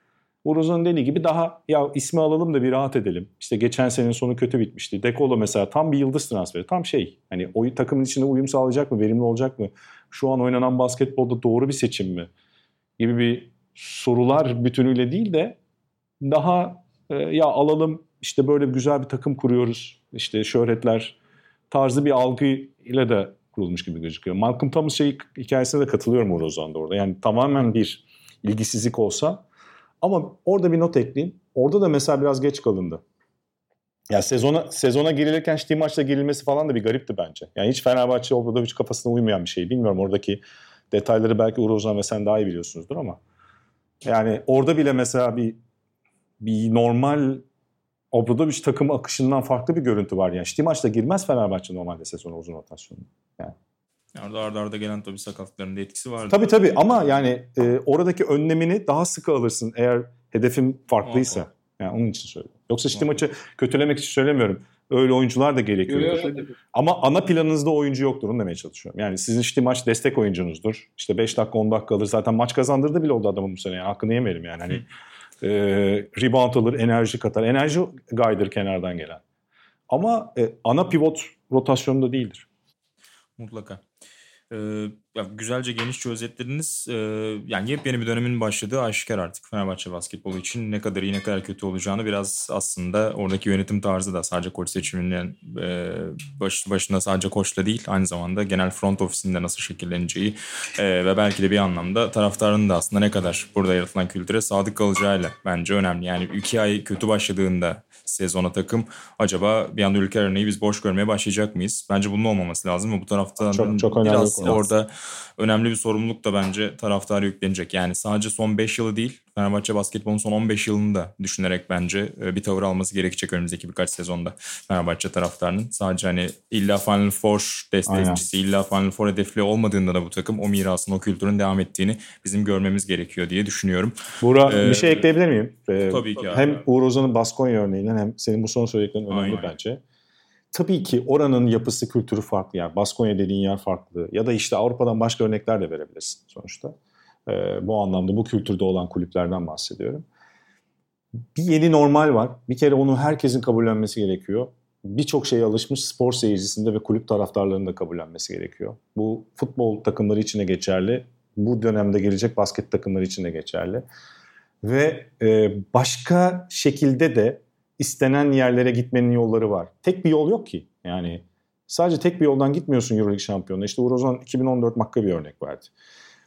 Uğur dediği gibi daha ya ismi alalım da bir rahat edelim. İşte geçen senenin sonu kötü bitmişti. Dekolo mesela tam bir yıldız transferi. Tam şey hani o takımın içinde uyum sağlayacak mı? Verimli olacak mı? Şu an oynanan basketbolda doğru bir seçim mi? Gibi bir sorular bütünüyle değil de daha e, ya alalım işte böyle güzel bir takım kuruyoruz. İşte şöhretler tarzı bir algı ile de kurulmuş gibi gözüküyor. Malcolm Thomas şey hikayesine de katılıyorum Ozan'da orada. Yani tamamen bir ilgisizlik olsa ama orada bir not ekleyeyim. Orada da mesela biraz geç kalındı. Ya sezona sezona girilirken işte maçla girilmesi falan da bir garipti bence. Yani hiç Fenerbahçe Obradoviç kafasına uymayan bir şey. Bilmiyorum oradaki detayları belki Uğur Ozan ve sen daha iyi biliyorsunuzdur ama. Yani orada bile mesela bir bir normal Obradoviç takım akışından farklı bir görüntü var. Yani işte maçla girmez Fenerbahçe normalde sezona uzun rotasyonda. Yani. Arda arda arda gelen tabii sakatlıkların da etkisi vardı. Tabii tabii ama yani e, oradaki önlemini daha sıkı alırsın eğer hedefin farklıysa. Aha. Yani onun için söylüyorum. Yoksa işte maçı kötülemek için söylemiyorum. Öyle oyuncular da gerekiyor. Ama ana planınızda oyuncu yoktur onu demeye çalışıyorum. Yani sizin işte maç destek oyuncunuzdur. İşte 5 dakika 10 dakika alır. Zaten maç kazandırdı bile oldu adamın bu sene. Yani hakkını yemeyelim yani. Hani e, rebound alır, enerji katar. Enerji gaydır kenardan gelen. Ama e, ana pivot rotasyonda değildir. Mutlaka. Ee, ya güzelce genişçe özetlediniz. Ee, yani yepyeni bir dönemin başladığı aşikar artık Fenerbahçe basketbolu için ne kadar iyi ne kadar kötü olacağını biraz aslında oradaki yönetim tarzı da sadece koç seçiminin e, baş, başında sadece koçla değil aynı zamanda genel front ofisinde nasıl şekilleneceği e, ve belki de bir anlamda taraftarın da aslında ne kadar burada yaratılan kültüre sadık kalacağıyla bence önemli. Yani iki ay kötü başladığında sezona takım acaba bir anda ülke arenayı biz boş görmeye başlayacak mıyız? Bence bunun olmaması lazım ve bu tarafta çok, çok biraz orada önemli bir sorumluluk da bence taraftar yüklenecek. Yani sadece son 5 yılı değil Fenerbahçe basketbolun son 15 yılını da düşünerek bence e, bir tavır alması gerekecek önümüzdeki birkaç sezonda Fenerbahçe taraftarının. Sadece hani illa Final Four destekçisi, illa Final Four hedefli olmadığında da bu takım o mirasın, o kültürün devam ettiğini bizim görmemiz gerekiyor diye düşünüyorum. Buğra ee, bir şey ekleyebilir miyim? Ee, tabii ki. Hem abi. Uğur Ozan'ın Baskonya örneğinden hem senin bu son söylediklerin önemli Aynen. bence. Tabii ki oranın yapısı, kültürü farklı. Yani Baskonya dediğin yer farklı. Ya da işte Avrupa'dan başka örnekler de verebilirsin sonuçta. Ee, bu anlamda bu kültürde olan kulüplerden bahsediyorum. Bir yeni normal var. Bir kere onu herkesin kabullenmesi gerekiyor. Birçok şeye alışmış spor seyircisinde ve kulüp taraftarlarının da kabullenmesi gerekiyor. Bu futbol takımları için de geçerli. Bu dönemde gelecek basket takımları için de geçerli. Ve e, başka şekilde de istenen yerlere gitmenin yolları var. Tek bir yol yok ki. Yani sadece tek bir yoldan gitmiyorsun Euroleague şampiyonuna. İşte Uğur Ozan 2014 Makka bir örnek verdi.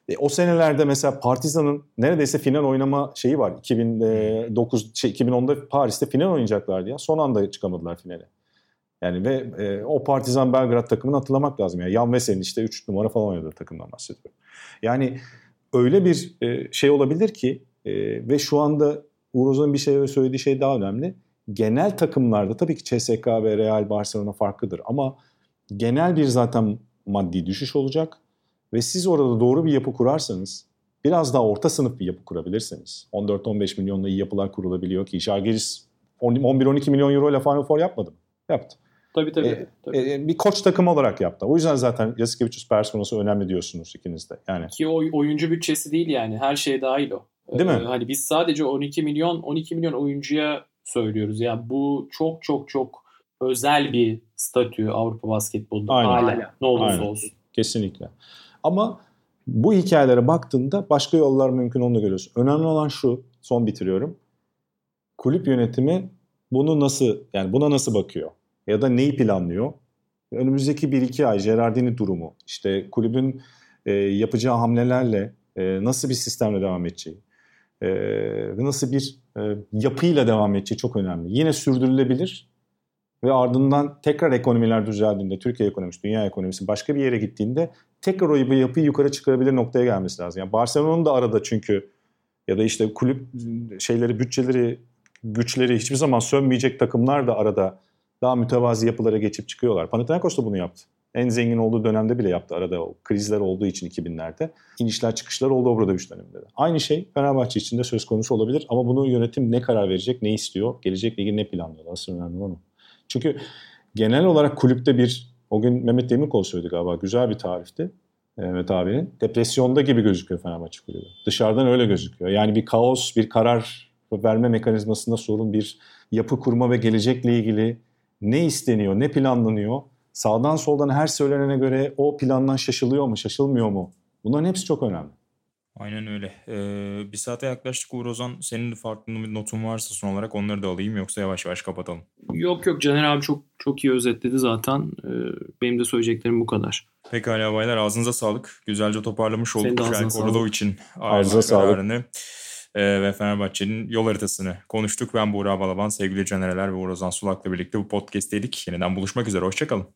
E, o senelerde mesela Partizan'ın neredeyse final oynama şeyi var. 2009 şey 2010'da Paris'te final oynayacaklardı ya. Son anda çıkamadılar finale. Yani ve e, o Partizan Belgrad takımını hatırlamak lazım. Yani Yan Vesel'in işte 3 numara falan oynadığı takımdan bahsediyorum. Yani öyle bir e, şey olabilir ki e, ve şu anda Uğur bir şey söylediği şey daha önemli. Genel takımlarda tabii ki CSK ve Real Barcelona farklıdır ama genel bir zaten maddi düşüş olacak ve siz orada doğru bir yapı kurarsanız biraz daha orta sınıf bir yapı kurabilirseniz 14-15 milyonla iyi yapılar kurulabiliyor ki Žalgiris 11-12 milyon euro ile Final Four yapmadı mı? Yaptı. Tabii tabii. Ee, tabii. E, bir koç takım olarak yaptı. O yüzden zaten Yasikevicius personası önemli diyorsunuz ikiniz de. Yani. Ki o oyuncu bütçesi değil yani. Her şey dahil o. Değil ee, mi? Hani biz sadece 12 milyon 12 milyon oyuncuya söylüyoruz. Ya yani bu çok çok çok özel bir statü Avrupa basketbolunda Aynen. hala ne olursa Aynen. olsun. Kesinlikle. Ama bu hikayelere baktığında başka yollar mümkün onu da görüyorsun. Önemli olan şu, son bitiriyorum. Kulüp yönetimi bunu nasıl, yani buna nasıl bakıyor? Ya da neyi planlıyor? Önümüzdeki 1-2 ay Gerardini durumu, işte kulübün e, yapacağı hamlelerle e, nasıl bir sistemle devam edeceği, e, ve nasıl bir e, yapıyla devam edeceği çok önemli. Yine sürdürülebilir ve ardından tekrar ekonomiler düzeldiğinde, Türkiye ekonomisi, dünya ekonomisi başka bir yere gittiğinde tekrar o yapıyı yukarı çıkarabilir noktaya gelmesi lazım. Yani Barcelona'nın da arada çünkü ya da işte kulüp şeyleri, bütçeleri, güçleri hiçbir zaman sönmeyecek takımlar da arada daha mütevazi yapılara geçip çıkıyorlar. Panathinaikos da bunu yaptı. En zengin olduğu dönemde bile yaptı arada o krizler olduğu için 2000'lerde. İnişler çıkışlar oldu Obradoviç döneminde de. Aynı şey Fenerbahçe için de söz konusu olabilir ama bunu yönetim ne karar verecek, ne istiyor, gelecekle ilgili ne planlıyor? Asıl önemli onu. Çünkü genel olarak kulüpte bir, o gün Mehmet Demirkol söyledi galiba, güzel bir tarifti. Mehmet abinin. Depresyonda gibi gözüküyor Fenerbahçe kulübü. Dışarıdan öyle gözüküyor. Yani bir kaos, bir karar verme mekanizmasında sorun, bir yapı kurma ve gelecekle ilgili ne isteniyor, ne planlanıyor? Sağdan soldan her söylenene göre o plandan şaşılıyor mu, şaşılmıyor mu? Bunların hepsi çok önemli. Aynen öyle. Ee, bir saate yaklaştık Uğur Ozan. Senin de farklı bir notun varsa son olarak onları da alayım yoksa yavaş yavaş kapatalım. Yok yok Caner abi çok çok iyi özetledi zaten. Ee, benim de söyleyeceklerim bu kadar. Pekala baylar ağzınıza sağlık. Güzelce toparlamış olduk Şerk Oradov için ağzınıza sağlık. Ee, ve Fenerbahçe'nin yol haritasını konuştuk. Ben Buğra Balaban, sevgili Canereler ve Uğur Ozan Sulak'la birlikte bu podcast'teydik. Yeniden buluşmak üzere, hoşçakalın.